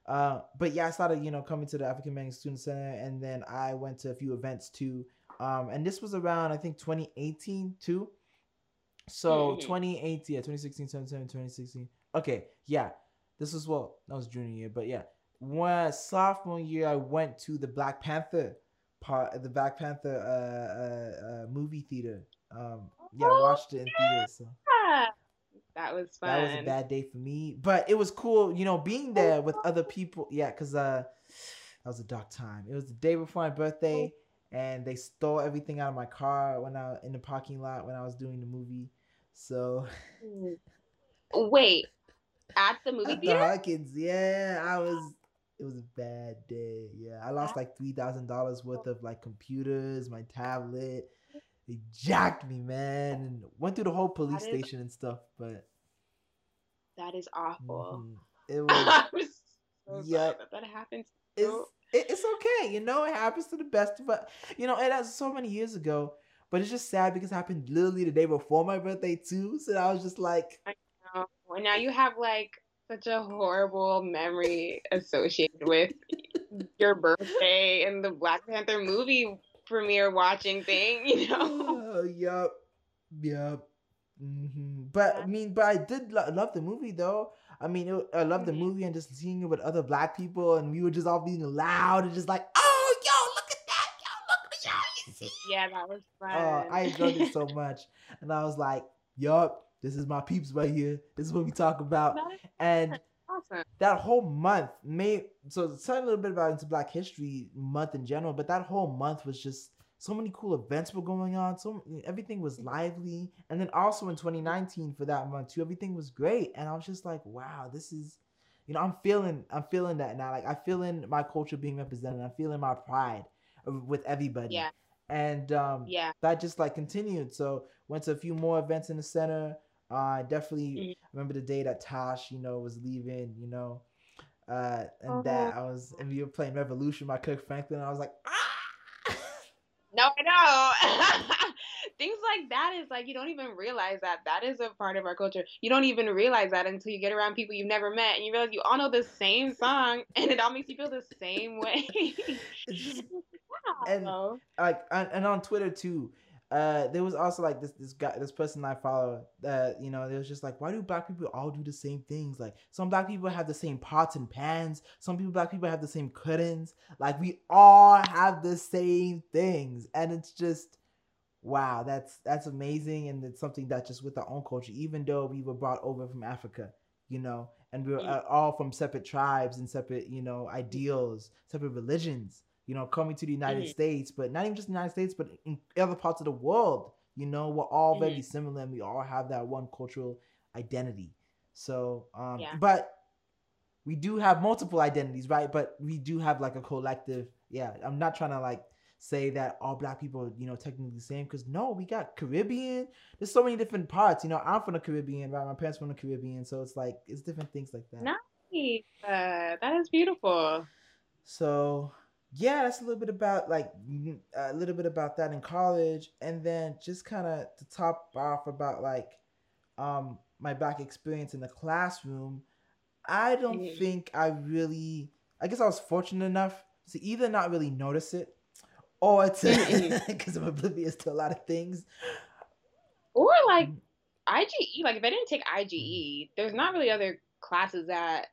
[SPEAKER 1] Uh, but yeah, I started you know coming to the African American Student Center and then I went to a few events too. Um, and this was around I think 2018 too. So
[SPEAKER 2] Mhm.
[SPEAKER 1] 2018, yeah, 2016, 2017, 2016. Okay, yeah. This was well, that was junior year, but yeah. When sophomore year, I went to the Black Panther part, the Black Panther uh, uh, uh movie theater. Um, yeah, I watched it in theaters. So.
[SPEAKER 2] That was fun.
[SPEAKER 1] that was a bad day for me, but it was cool, you know, being there with other people. Yeah, cause uh, that was a dark time. It was the day before my birthday, and they stole everything out of my car when I in the parking lot when I was doing the movie. So
[SPEAKER 2] Wait, at the movie
[SPEAKER 1] at the? Hawkins, yeah, I was. It was a bad day. Yeah, I lost like three thousand dollars worth of like computers, my tablet. They jacked me, man, and went through the whole police
[SPEAKER 2] is-
[SPEAKER 1] station and stuff. But
[SPEAKER 2] That is awful.
[SPEAKER 1] mhm, it was.
[SPEAKER 2] I'm so
[SPEAKER 1] Yep.
[SPEAKER 2] that that happened. to
[SPEAKER 1] it's it, it's okay. You know, it happens to the best of us. You know, it was so many years ago, but it's just sad because it happened literally the day before my birthday too. So I was just like,
[SPEAKER 2] Oh, and now you have like such a horrible memory associated with your birthday and the Black Panther movie premiere watching thing, you know?
[SPEAKER 1] oh, yup, yup. hmm But I mean, but I did lo- love the movie though. I mean, it, I love the
[SPEAKER 2] Mhm.
[SPEAKER 1] movie and just seeing it with other black people, and we were just all being loud and just like, "Oh, yo, look at that! Yo, look at the y'all, you see?"
[SPEAKER 2] Yeah, that was fun.
[SPEAKER 1] Oh, I enjoyed it so much, and I was like, "Yup, this is my peeps right here. This is what we talk about." And
[SPEAKER 2] awesome.
[SPEAKER 1] that whole month made so tell a little bit about into Black History Month in general, but that whole month was just so many cool events were going on. So everything was lively, and then also in 2019 for that month too, everything was great. And I was just like, wow, this is, you know, I'm feeling, I'm feeling that now. Like I feeling my culture being represented. I'm feeling my pride with everybody.
[SPEAKER 2] Yeah.
[SPEAKER 1] And um,
[SPEAKER 2] Yeah.
[SPEAKER 1] that just like continued. So went to a few more events in the center. Uh, I definitely remember the day that Tosh, you know, was leaving, you know, uh, and
[SPEAKER 2] Uh-huh.
[SPEAKER 1] that I was, and we were playing Revolution by Kirk Franklin. And I was like, ah!
[SPEAKER 2] No, I know. Things like that is like you don't even realize that that is a part of our culture. You don't even realize that until you get around people you've never met and you realize you all know the same song and it all makes you feel the same way.
[SPEAKER 1] Just and- like, and on Twitter too. Uh, there was also like this this guy, this person I follow that you know, they was just like, why do black people all do the same things? Like some black people have the same pots and pans. Some people, black people have the same curtains. Like we all have the same things, and it's just wow, that's that's amazing, and it's something that just with our own culture, even though we were brought over from Africa, you know, and we were uh, all from separate tribes and separate, you know, ideals, separate religions. You know, coming to the United
[SPEAKER 2] Mhm.
[SPEAKER 1] States, but not even just the United States, but in other parts of the world. You know, we're all very
[SPEAKER 2] Mhm.
[SPEAKER 1] similar, and we all have that one cultural identity. So, um,
[SPEAKER 2] Yeah.
[SPEAKER 1] but we do have multiple identities, right? But we do have like a collective. Yeah, I'm not trying to like say that all black people, are, you know, technically the same because no, we got Caribbean. There's so many different parts. You know, I'm from the Caribbean, right? My parents from the Caribbean, so it's like it's different things like that.
[SPEAKER 2] Nice. Uh, that is beautiful.
[SPEAKER 1] So yeah, that's a little bit about like a little bit about that in college, and then just kind of to top off about like um my black experience in the classroom. I don't
[SPEAKER 2] Mhm.
[SPEAKER 1] think I really. I guess I was fortunate enough to either not really notice it, or to because I'm oblivious to a lot of things.
[SPEAKER 2] Or like
[SPEAKER 1] Mm.
[SPEAKER 2] IGE, like if I didn't take IGE, there's not really other classes that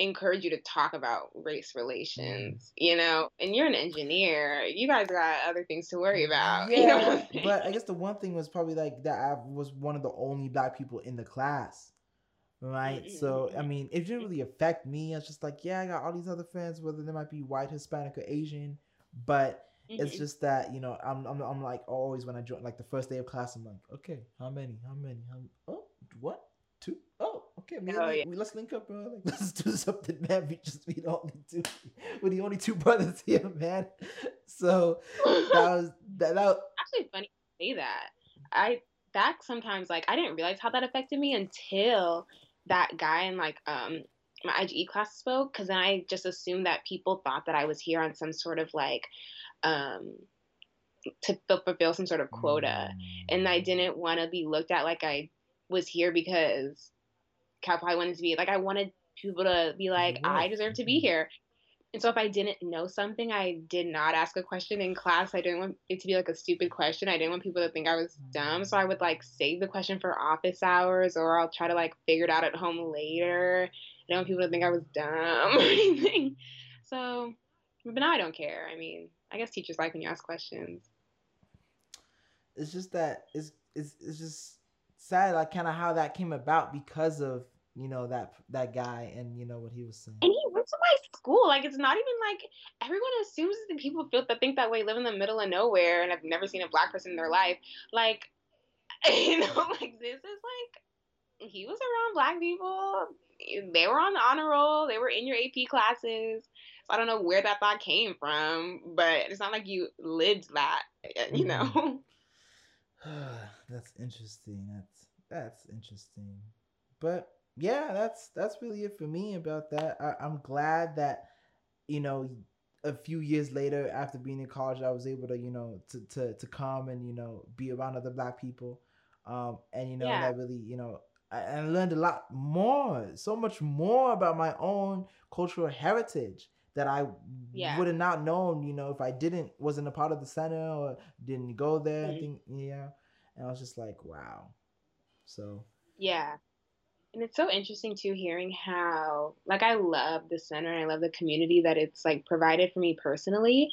[SPEAKER 2] encourage you to talk about race relations, you know? And you're an engineer. You guys got other things to worry about. you know
[SPEAKER 1] Yeah, but I guess the one thing was probably like that I was one of the only black people in the class, right? So I
[SPEAKER 2] Mhm.
[SPEAKER 1] mean, it didn't really affect me. I was just like, yeah, I got all these other friends, whether they might be white, Hispanic, or Asian, but it's
[SPEAKER 2] Mhm.
[SPEAKER 1] just that you know, I'm I'm, I'm like always when I join like the first day of class, I'm like, okay, how many, how many, how oh what two oh okay, me and
[SPEAKER 2] Oh, yeah.
[SPEAKER 1] we let's link up, bro. Like let's do something, man. We just we only two, we're the only two brothers here, man. So that was that, that
[SPEAKER 2] actually funny to say that. I that sometimes like I didn't realize how that affected me until that guy in like um my IGE class spoke because then I just assumed that people thought that I was here on some sort of like um to fulfill some sort of quota and I didn't want to be looked at like I was here because Cowboy wanted to be like I wanted people to be like. I deserve to be
[SPEAKER 1] Mhm.
[SPEAKER 2] here. And so if I didn't know something, I did not ask a question in class. I didn't want it to be like a stupid question. I didn't want people to think I was dumb. So I would like save the question for office hours or I'll try to like figure it out at home later. I don't want people to think I was dumb or anything. So but now I don't care. I mean, I guess teachers like when you ask questions.
[SPEAKER 1] it's just that it's it's it's just sad like kind of how that came about because of you know that that guy and you know what he was saying.
[SPEAKER 2] And he went to my school. Like it's not even like everyone assumes that people feel that think that way live in the middle of nowhere and have never seen a black person in their life. Like you know, like this is like he was around black people. They were on the honor roll. They were in your AP classes. So I don't know where that thought came from, but it's not like you lived that, uh, you mm-hmm. know.
[SPEAKER 1] that's interesting. That's that's interesting. But yeah, that's that's really it for me about that. I, I'm glad that you know a few years later after being in college, I was able to you know to to to come and you know be around other black people, um, and you know
[SPEAKER 2] Yeah.
[SPEAKER 1] that really you know I, I learned a lot more, so much more about my own cultural heritage that I
[SPEAKER 2] Yeah.
[SPEAKER 1] would have not known, you know, if I didn't wasn't a part of the center or didn't go there. I
[SPEAKER 2] Mhm.
[SPEAKER 1] think yeah, and I was just like, wow. So
[SPEAKER 2] Yeah. And it's so interesting too hearing how like I love the center and I love the community that it's like provided for me personally.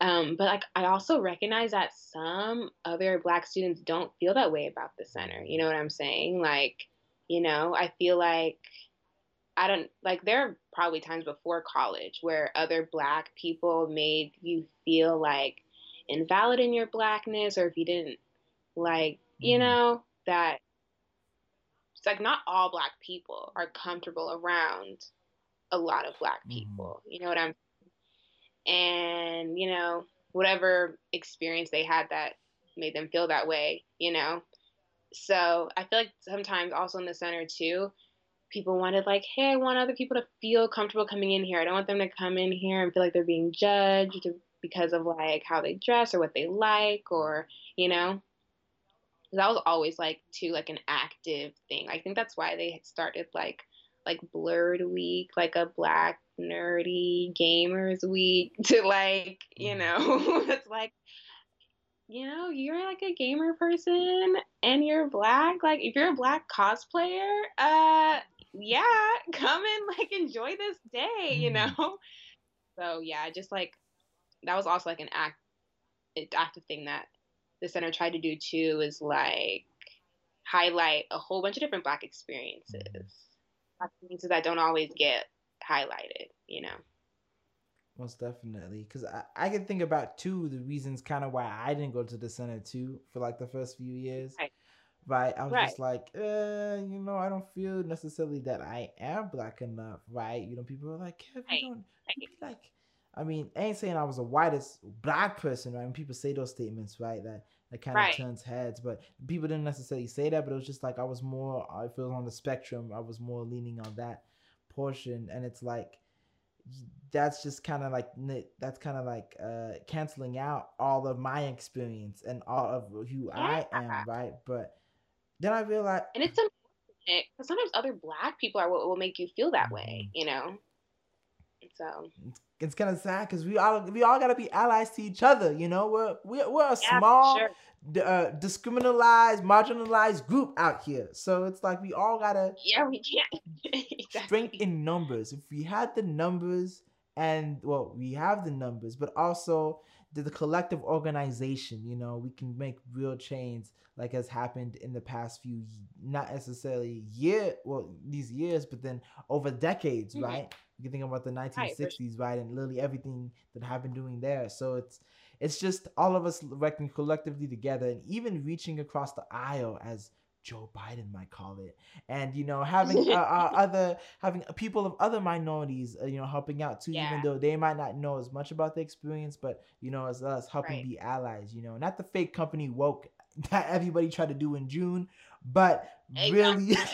[SPEAKER 2] Um, but like I also recognize that some other black students don't feel that way about the center. You know what I'm saying? Like, you know, I feel like I don't like there are probably times before college where other black people made you feel like invalid in your blackness or if you didn't like, you
[SPEAKER 1] Mhm.
[SPEAKER 2] know, that it's like not all black people are comfortable around a lot of black
[SPEAKER 1] Mhm.
[SPEAKER 2] people. You know what I'm and you know whatever experience they had that made them feel that way, you know. So I feel like sometimes also in the center too, people wanted like, hey, I want other people to feel comfortable coming in here. I don't want them to come in here and feel like they're being judged because of like how they dress or what they like or you know that was always like too like an active thing. I think that's why they had started like like Blerd week, like a black nerdy gamers week to like, you
[SPEAKER 1] Mhm.
[SPEAKER 2] know, it's like you know, you're like a gamer person and you're black. Like if you're a black cosplayer, uh yeah, come and like enjoy this day, you
[SPEAKER 1] Mhm.
[SPEAKER 2] know? So yeah, just like that was also like an act active thing that the center tried to do too is like highlight a whole bunch of different black experiences. Black experiences that don't always get highlighted, you know.
[SPEAKER 1] most definitely because I, I can think about two the reasons kind of why i didn't go to the center too for like the first few years
[SPEAKER 2] Right.
[SPEAKER 1] Right i was
[SPEAKER 2] Right.
[SPEAKER 1] just like uh you know i don't feel necessarily that i am black enough right you know people are like Kev,
[SPEAKER 2] Right.
[SPEAKER 1] you don't
[SPEAKER 2] Right.
[SPEAKER 1] be like i mean i ain't saying i was the whitest black person right when people say those statements right that that kind of turns heads but people didn't necessarily say that but it was just like i was more i feel on the spectrum i was more leaning on that portion and it's like that's just kind of like that's kind of like uh canceling out all of my experience and all of who I am, right? But then I realized,
[SPEAKER 2] And it's unfortunate because sometimes other black people are what will make you feel that way, you know? So,
[SPEAKER 1] it's kind of sad because we all we all gotta be allies to each other. You know, we're we're, we're a
[SPEAKER 2] yeah,
[SPEAKER 1] small,
[SPEAKER 2] sure.
[SPEAKER 1] uh, discriminalized, marginalized group out here. So it's like we all gotta
[SPEAKER 2] Yeah, we can't.
[SPEAKER 1] strength in numbers. If we had the numbers, and well, we have the numbers, but also the, the collective organization, you know, we can make real change, like has happened in the past few, not necessarily year, well, these years, but then over decades,
[SPEAKER 2] Mhm.
[SPEAKER 1] right? You can think about the
[SPEAKER 2] Right, for
[SPEAKER 1] 1960s, right, and literally everything that been doing there. So it's it's just all of us working collectively together, and even reaching across the aisle, as Joe Biden might call it, and you know having uh, uh, other having people of other minorities, uh, you know, helping out too, even though they might not know as much about the experience, but you know, as us helping
[SPEAKER 2] Right.
[SPEAKER 1] be allies, you know, not the fake company woke that everybody tried to do in June, but really.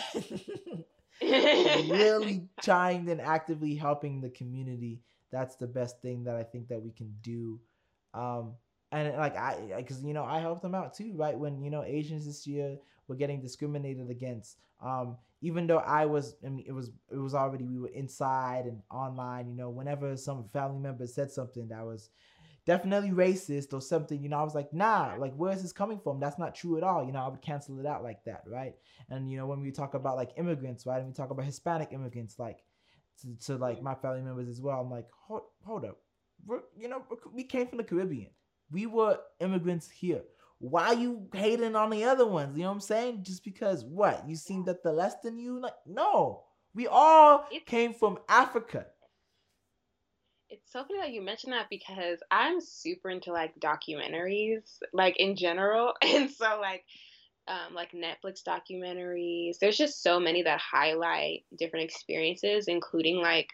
[SPEAKER 1] really trying and actively helping the community. That's the best thing that i think that we can do. Um and like i because you know i helped them out too right? When you know asians this year were getting discriminated against. Um even though i was i mean it was it was already we were inside and online you know whenever some family member said something that was definitely racist or something you know i was like nah like where is this coming from? That's not true at all. You know i would cancel it out like that right? And you know when we talk about like immigrants right? And we talk about hispanic immigrants like to, to like my family members as well i'm like hold, hold up. We're, you know we came from the caribbean. We were immigrants here why you hating on the other ones? You know what i'm saying? Just because what? You seem that the less than you? Like no. We all
[SPEAKER 2] It's-
[SPEAKER 1] came from africa.
[SPEAKER 2] It's so funny that you mentioned that because I'm super into like documentaries, like in general. And so like um like Netflix documentaries, there's just so many that highlight different experiences, including like,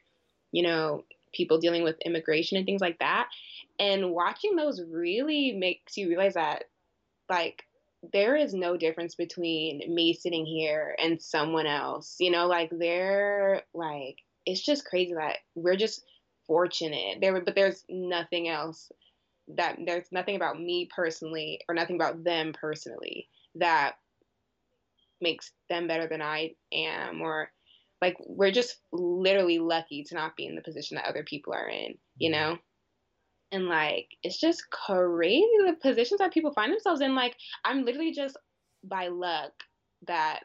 [SPEAKER 2] you know, people dealing with immigration and things like that. And watching those really makes you realize that like there is no difference between me sitting here and someone else. You know, like they're like it's just crazy that we're just fortunate. There but there's nothing else that there's nothing about me personally or nothing about them personally that makes them better than I am or like we're just literally lucky to not be in the position that other people are in, you mm-hmm. know? And like it's just crazy the positions that people find themselves in. Like I'm literally just by luck that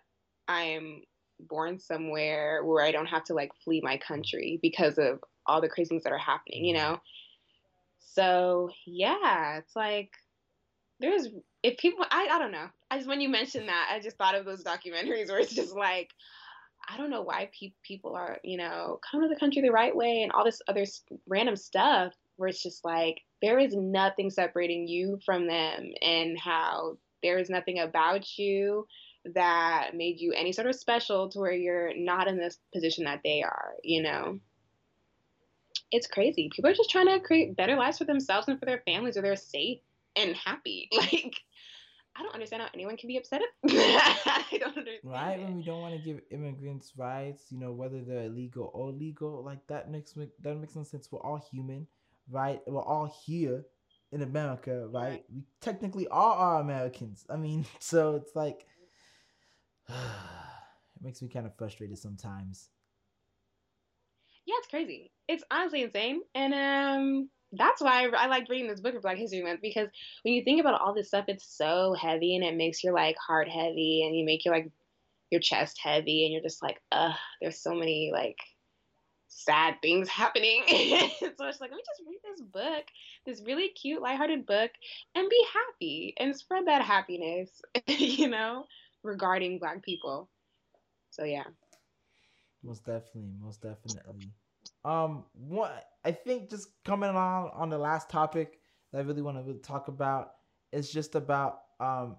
[SPEAKER 2] I'm born somewhere where I don't have to like flee my country because of all the crazy things that are happening, you know? So yeah, it's like there's if people I, I don't know. I just when you mentioned that, I just thought of those documentaries where it's just like I don't know why pe- people are, you know, come to the country the right way and all this other random stuff where it's just like there is nothing separating you from them and how there is nothing about you that made you any sort of special to where you're not in this position that they are, you know. It's crazy. People are just trying to create better lives for themselves and for their families where they're safe and happy. Like I don't understand how anyone can be upset. I don't understand.
[SPEAKER 1] right when we don't want to give immigrants rights you know whether they're illegal or legal like that makes that makes no sense we're all human right? We're all here in america right,
[SPEAKER 2] Right.
[SPEAKER 1] we technically all are americans. I mean so it's like it makes me kind of frustrated sometimes.
[SPEAKER 2] Yeah, it's crazy. It's honestly insane, and um, that's why I, I like reading this book of Black History Month because when you think about all this stuff, it's so heavy and it makes your like heart heavy, and you make your like your chest heavy, and you're just like, ugh, there's so many like sad things happening. so I it's like, let me just read this book, this really cute, lighthearted book, and be happy and spread that happiness, you know, regarding Black people. So yeah.
[SPEAKER 1] most definitely most definitely Um, what I think just coming on on the last topic that I really want to talk about is just about um,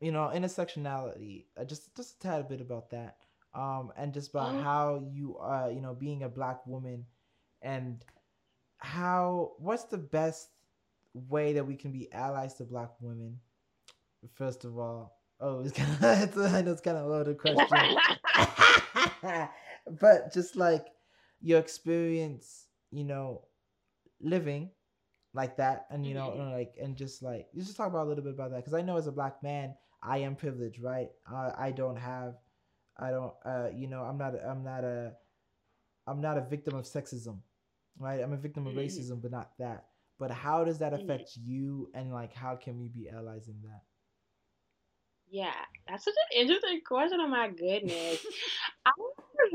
[SPEAKER 1] you know, intersectionality. Uh, just just a tad bit about that. Um, and just about
[SPEAKER 2] Mm.
[SPEAKER 1] how you are, you know, being a black woman, and how what's the best way that we can be allies to black women. First of all, oh, it's kind of it's, I know it's kind of a loaded question. but just like your experience, you know, living like that, and you know,
[SPEAKER 2] Mhm.
[SPEAKER 1] and like, and just like, you just talk about a little bit about that, because I know as a black man, I am privileged, right? I I don't have, I don't, uh, you know, I'm not, I'm not a, I'm not a victim of sexism, right? I'm a victim of
[SPEAKER 2] Mhm.
[SPEAKER 1] racism, but not that. But how does that
[SPEAKER 2] Mhm.
[SPEAKER 1] affect you, and like, how can we be allies in that?
[SPEAKER 2] Yeah, that's such an interesting question. Oh my goodness. I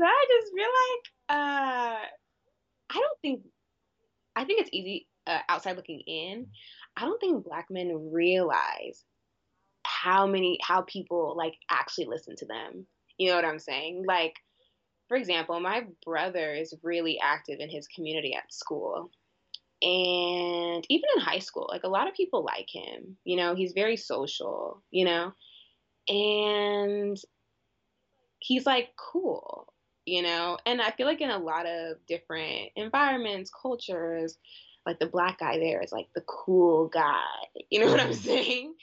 [SPEAKER 2] I just feel like uh I don't think I think it's easy uh, outside looking in. I don't think black men realize how many how people like actually listen to them. You know what I'm saying? Like for example, my brother is really active in his community at school. And even in high school, like a lot of people like him. You know, he's very social, you know? And he's like cool, you know? And I feel like in a lot of different environments, cultures, like the black guy there is like the cool guy. You know what I'm saying?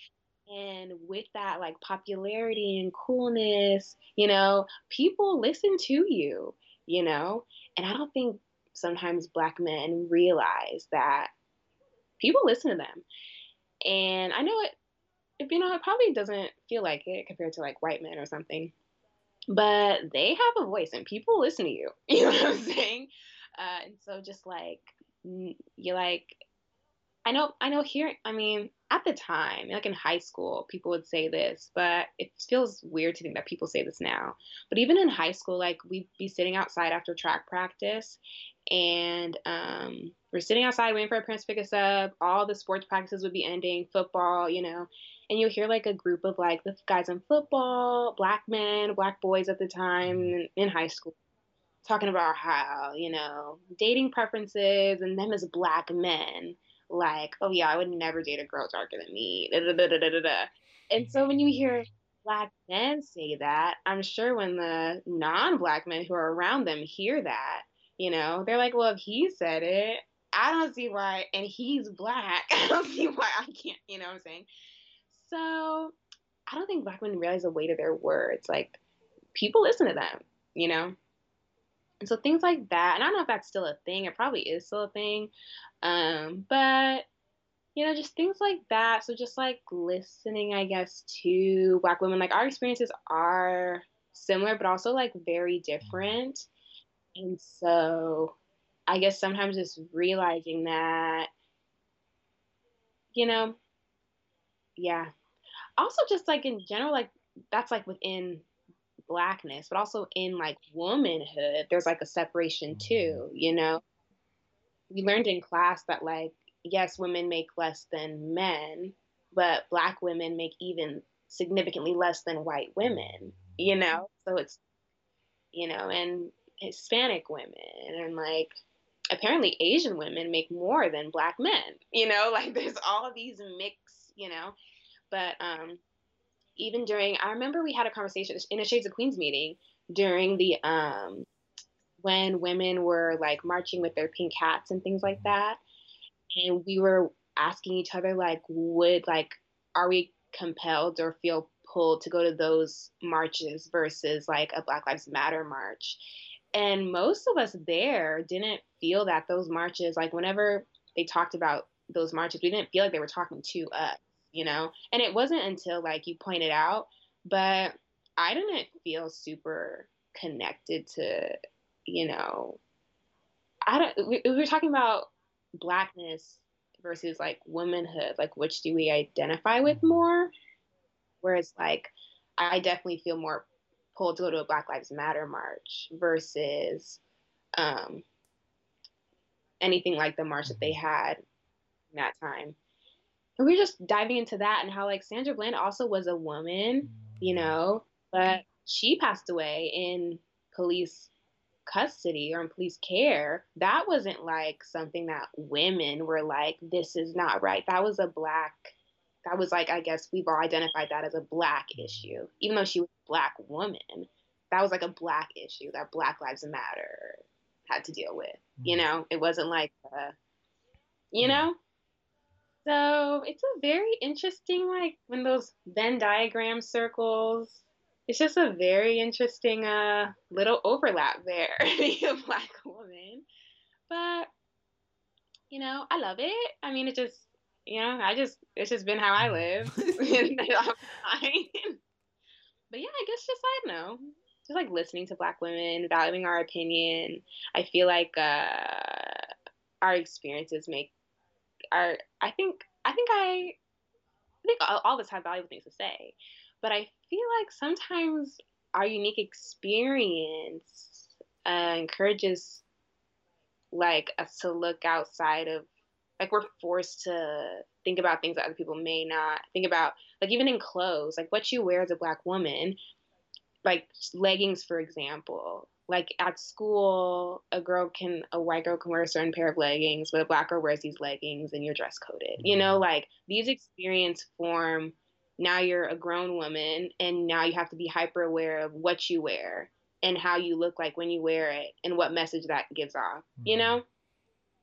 [SPEAKER 2] And with that like popularity and coolness, you know, people listen to you, you know? And I don't think sometimes black men realize that people listen to them. And I know it if you know, it probably doesn't feel like it compared to like white men or something but they have a voice and people listen to you. You know what I'm saying? Uh, and so just like n- you like, I know, I know here. I mean, at the time, like in high school, people would say this, but it feels weird to think that people say this now. But even in high school, like we'd be sitting outside after track practice, and um, we're sitting outside waiting for our parents to pick us up. All the sports practices would be ending, football, you know, and you'll hear like a group of like the guys in football, black men, black boys at the time in, in high school, talking about how, you know, dating preferences and them as black men. Like, oh yeah, I would never date a girl darker than me. Da, da, da. And so when you hear black men say that, I'm sure when the non black men who are around them hear that, you know, they're like, well, if he said it, I don't see why, and he's black. I don't see why I can't, you know what I'm saying? So I don't think black men realize the weight of their words. Like people listen to them, you know? And so things like that, and I don't know if that's still a thing. It probably is still a thing. Um, but you know, just things like that. So just like listening, I guess, to black women. Like our experiences are similar, but also like very different. And so I guess sometimes just realizing that, you know, yeah. Also just like in general, like that's like within blackness, but also in like womanhood, there's like a separation too, you know? We learned in class that like, yes, women make less than men, but black women make even significantly less than white women, you know? So it's, you know, and Hispanic women and like apparently Asian women make more than black men, you know? Like there's all these mix, you know? But um even during I remember we had a conversation in a Shades of Queens meeting during the um when women were like marching with their pink hats and things like that. And we were asking each other like would like are we compelled or feel pulled to go to those marches versus like a Black Lives Matter march. And most of us there didn't feel that those marches like whenever they talked about those marches, we didn't feel like they were talking to us you know? And it wasn't until like you pointed out, but I didn't feel super connected to, you know, I don't, we, we were talking about blackness versus like womanhood, like which do we identify with mm-hmm. more? Whereas like, I definitely feel more pulled to go to a Black Lives Matter march versus um, anything like the march that they mm-hmm. had in that time. And we are just diving into that and how like Sandra Bland also was a woman, you mm-hmm. know, but she passed away in police custody or in police care, that wasn't like something that women were like, this is not right. That was a black, that was like, I guess we've all identified that as a black issue, even though she was a black woman. That was like a black issue that Black Lives Matter had to deal with. Mm-hmm. You know, it wasn't like, uh, you know? So it's a very interesting, like when those Venn diagram circles it's just a very interesting uh, little overlap there, being a black woman. But you know, I love it. I mean, it just you know, I just it's just been how I live. but yeah, I guess just I know, just like listening to black women, valuing our opinion. I feel like uh, our experiences make our. I think I think I, I think all, all of us have valuable things to say, but I feel like sometimes our unique experience uh, encourages like us to look outside of like we're forced to think about things that other people may not think about. Like even in clothes like what you wear as a black woman like leggings for example. Like at school a girl can a white girl can wear a certain pair of leggings but a black girl wears these leggings and you're dress coded you know? Mm-hmm. like these experience form now you're a grown woman and now you have to be hyper aware of what you wear and how you look like when you wear it and what message that gives off mm-hmm. you know?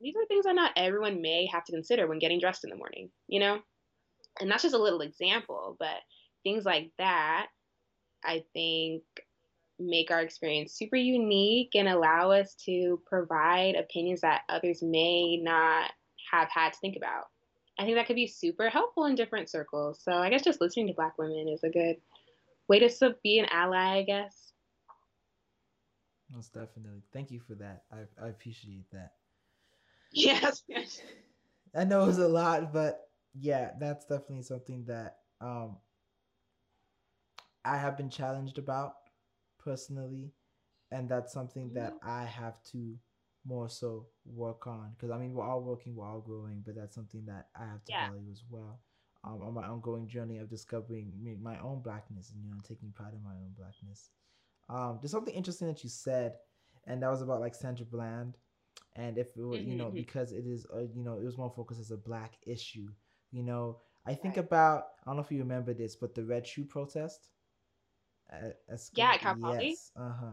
[SPEAKER 2] These are things that not everyone may have to consider when getting dressed in the morning you know? And that's just a little example but things like that i think make our experience super unique and allow us to provide opinions that others may not have had to think about I think that could be super helpful in different circles. So I guess just listening to Black women is a good way to be an ally, I guess.
[SPEAKER 1] Most definitely. Thank you for that. I, I appreciate that.
[SPEAKER 2] Yes. yes.
[SPEAKER 1] I know it was a lot, but yeah, that's definitely something that um, I have been challenged about personally. And that's something that mm-hmm. I have to more so work on because I mean we're all working, we're all growing, but that's something that I have to yeah. value as well. Um, on my ongoing journey of discovering my own blackness and you know taking pride in my own blackness. Um, there's something interesting that you said, and that was about like Sandra Bland, and if it was, mm-hmm. you know mm-hmm. because it is uh, you know it was more focused as a black issue. You know, I think right. about I don't know if you remember this, but the Red Shoe protest.
[SPEAKER 2] Uh, yeah, Cal
[SPEAKER 1] Yes. Uh huh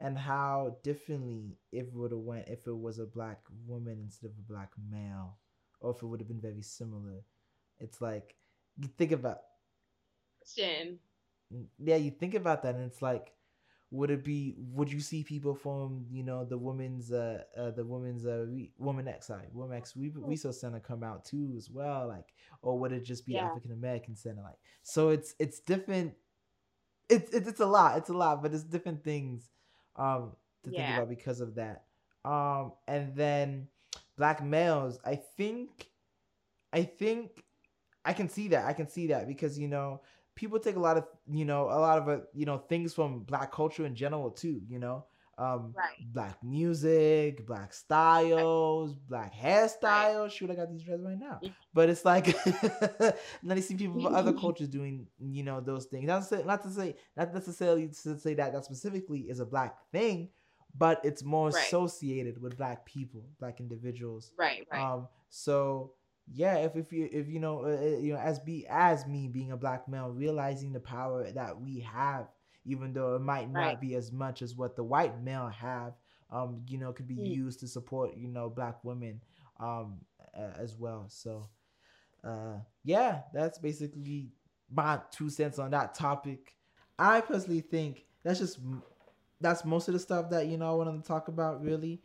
[SPEAKER 1] and how differently if it would have went if it was a black woman instead of a black male, or if it would have been very similar. It's like you think about.
[SPEAKER 2] Question.
[SPEAKER 1] Yeah, you think about that, and it's like, would it be? Would you see people from you know the women's uh, uh the women's uh woman X side, woman X we resource center come out too as well, like, or would it just be yeah. African American center, like? So it's it's different. It's, it's it's a lot. It's a lot, but it's different things um, to yeah. think about because of that. Um, and then black males, I think, I think I can see that. I can see that because you know people take a lot of you know a lot of uh, you know things from black culture in general too. You know, um, right. black music, black styles, right. black hairstyles. Right. Shoot, I got these dresses right now. But it's like then you see people from other cultures doing, you know, those things. Not to say, not to say, not necessarily to say that that specifically is a black thing, but it's more associated with black people, black individuals.
[SPEAKER 2] Right. Right.
[SPEAKER 1] Um. So yeah, if if you if you know uh, uh you know as be as me being a black male, realizing the power that we have even though it might not right. be as much as what the white male have. Um, you know, could be mm. used to support you know black women um as well. So, uh, yeah, that's basically my two cents on that topic. I personally think that's just that's most of the stuff that you know I wanted to talk about. Really,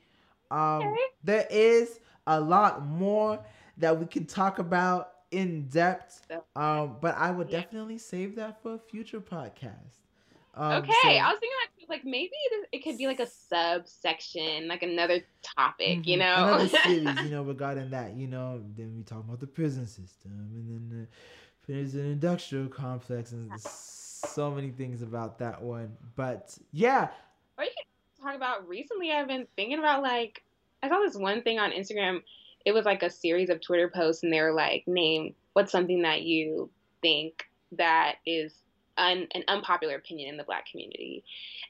[SPEAKER 1] um, there is a lot more that we can talk about in depth. Um, but I would yeah. definitely save that for a future podcast.
[SPEAKER 2] Um, okay, so, I was thinking like, like maybe it, it, could be like a subsection, like another topic, mm-hmm. you know,
[SPEAKER 1] another series, you know, regarding that, you know. Then we talk about the prison system, and then the prison industrial complex, and so many things about that one. But yeah,
[SPEAKER 2] or you can talk about recently. I've been thinking about like I saw this one thing on Instagram. It was like a series of Twitter posts, and they were like, "Name what's something that you think that is un, an unpopular opinion in the black community.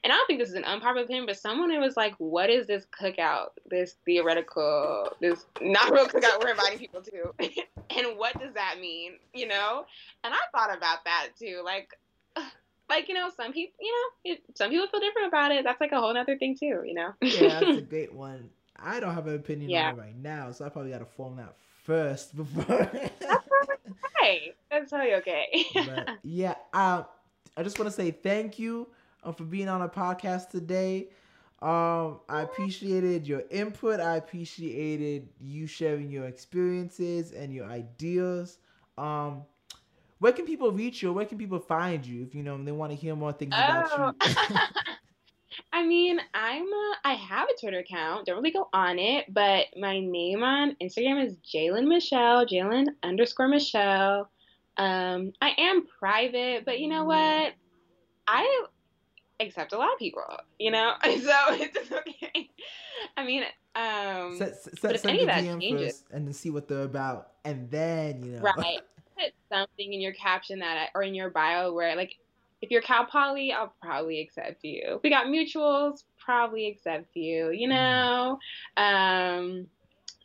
[SPEAKER 2] And I don't think this is an unpopular opinion, but someone who was like, what is this cookout, this theoretical, this not real cookout we're inviting people to? and what does that mean? You know? And I thought about that too. Like, like you know, some people, you know, it, some people feel different about it. That's like a whole other thing too, you know.
[SPEAKER 1] yeah, that's a great one. I don't have an opinion yeah. on it right now, so I probably got to form that first before.
[SPEAKER 2] that's okay. That's totally okay.
[SPEAKER 1] but yeah, um, I just want to say thank you uh, for being on a podcast today. Um, I appreciated your input. I appreciated you sharing your experiences and your ideas. Um, where can people reach you? Where can people find you if you know they want to hear more things about oh. you?
[SPEAKER 2] I mean, I'm a, I have a Twitter account. Don't really go on it, but my name on Instagram is Jalen Michelle, Jalen underscore Michelle. Um, I am private, but you know what? I accept a lot of people, you know, so it's okay. I mean, um, set, set, but if
[SPEAKER 1] any of that changes, and then see what they're about, and then you know,
[SPEAKER 2] right, put something in your caption that I, or in your bio where like, if you're Cal Poly, I'll probably accept you. If we got mutuals, probably accept you. You mm-hmm. know, um,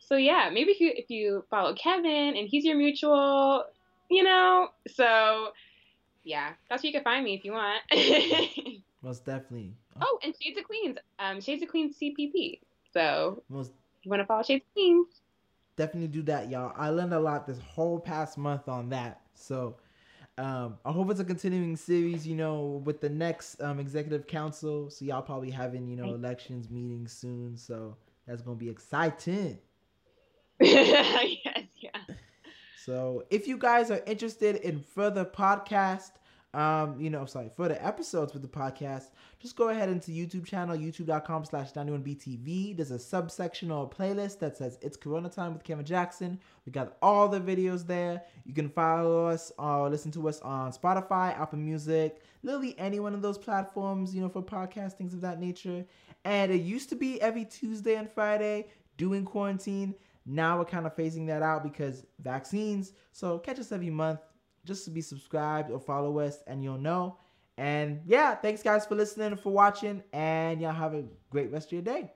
[SPEAKER 2] so yeah, maybe if you if you follow Kevin and he's your mutual, you know, so yeah, that's where you can find me if you want.
[SPEAKER 1] Most definitely.
[SPEAKER 2] Oh, and Shades of Queens. Um, Shades of Queens CPP. So Most you want to follow Shades of Queens?
[SPEAKER 1] Definitely do that, y'all. I learned a lot this whole past month on that. So um, I hope it's a continuing series, you know, with the next um, executive council. So y'all probably having, you know, elections meetings soon. So that's gonna be exciting. yeah. So if you guys are interested in further podcast, um, you know, sorry, further episodes with the podcast, just go ahead into YouTube channel, youtube.com slash 91BTV. There's a subsection or a playlist that says It's Corona Time with Kevin Jackson. We got all the videos there. You can follow us or listen to us on Spotify, Apple Music, literally any one of those platforms, you know, for podcast, things of that nature. And it used to be every Tuesday and Friday doing quarantine. Now we're kind of phasing that out because vaccines. So catch us every month just to be subscribed or follow us and you'll know. And yeah, thanks guys for listening and for watching. And y'all have a great rest of your day.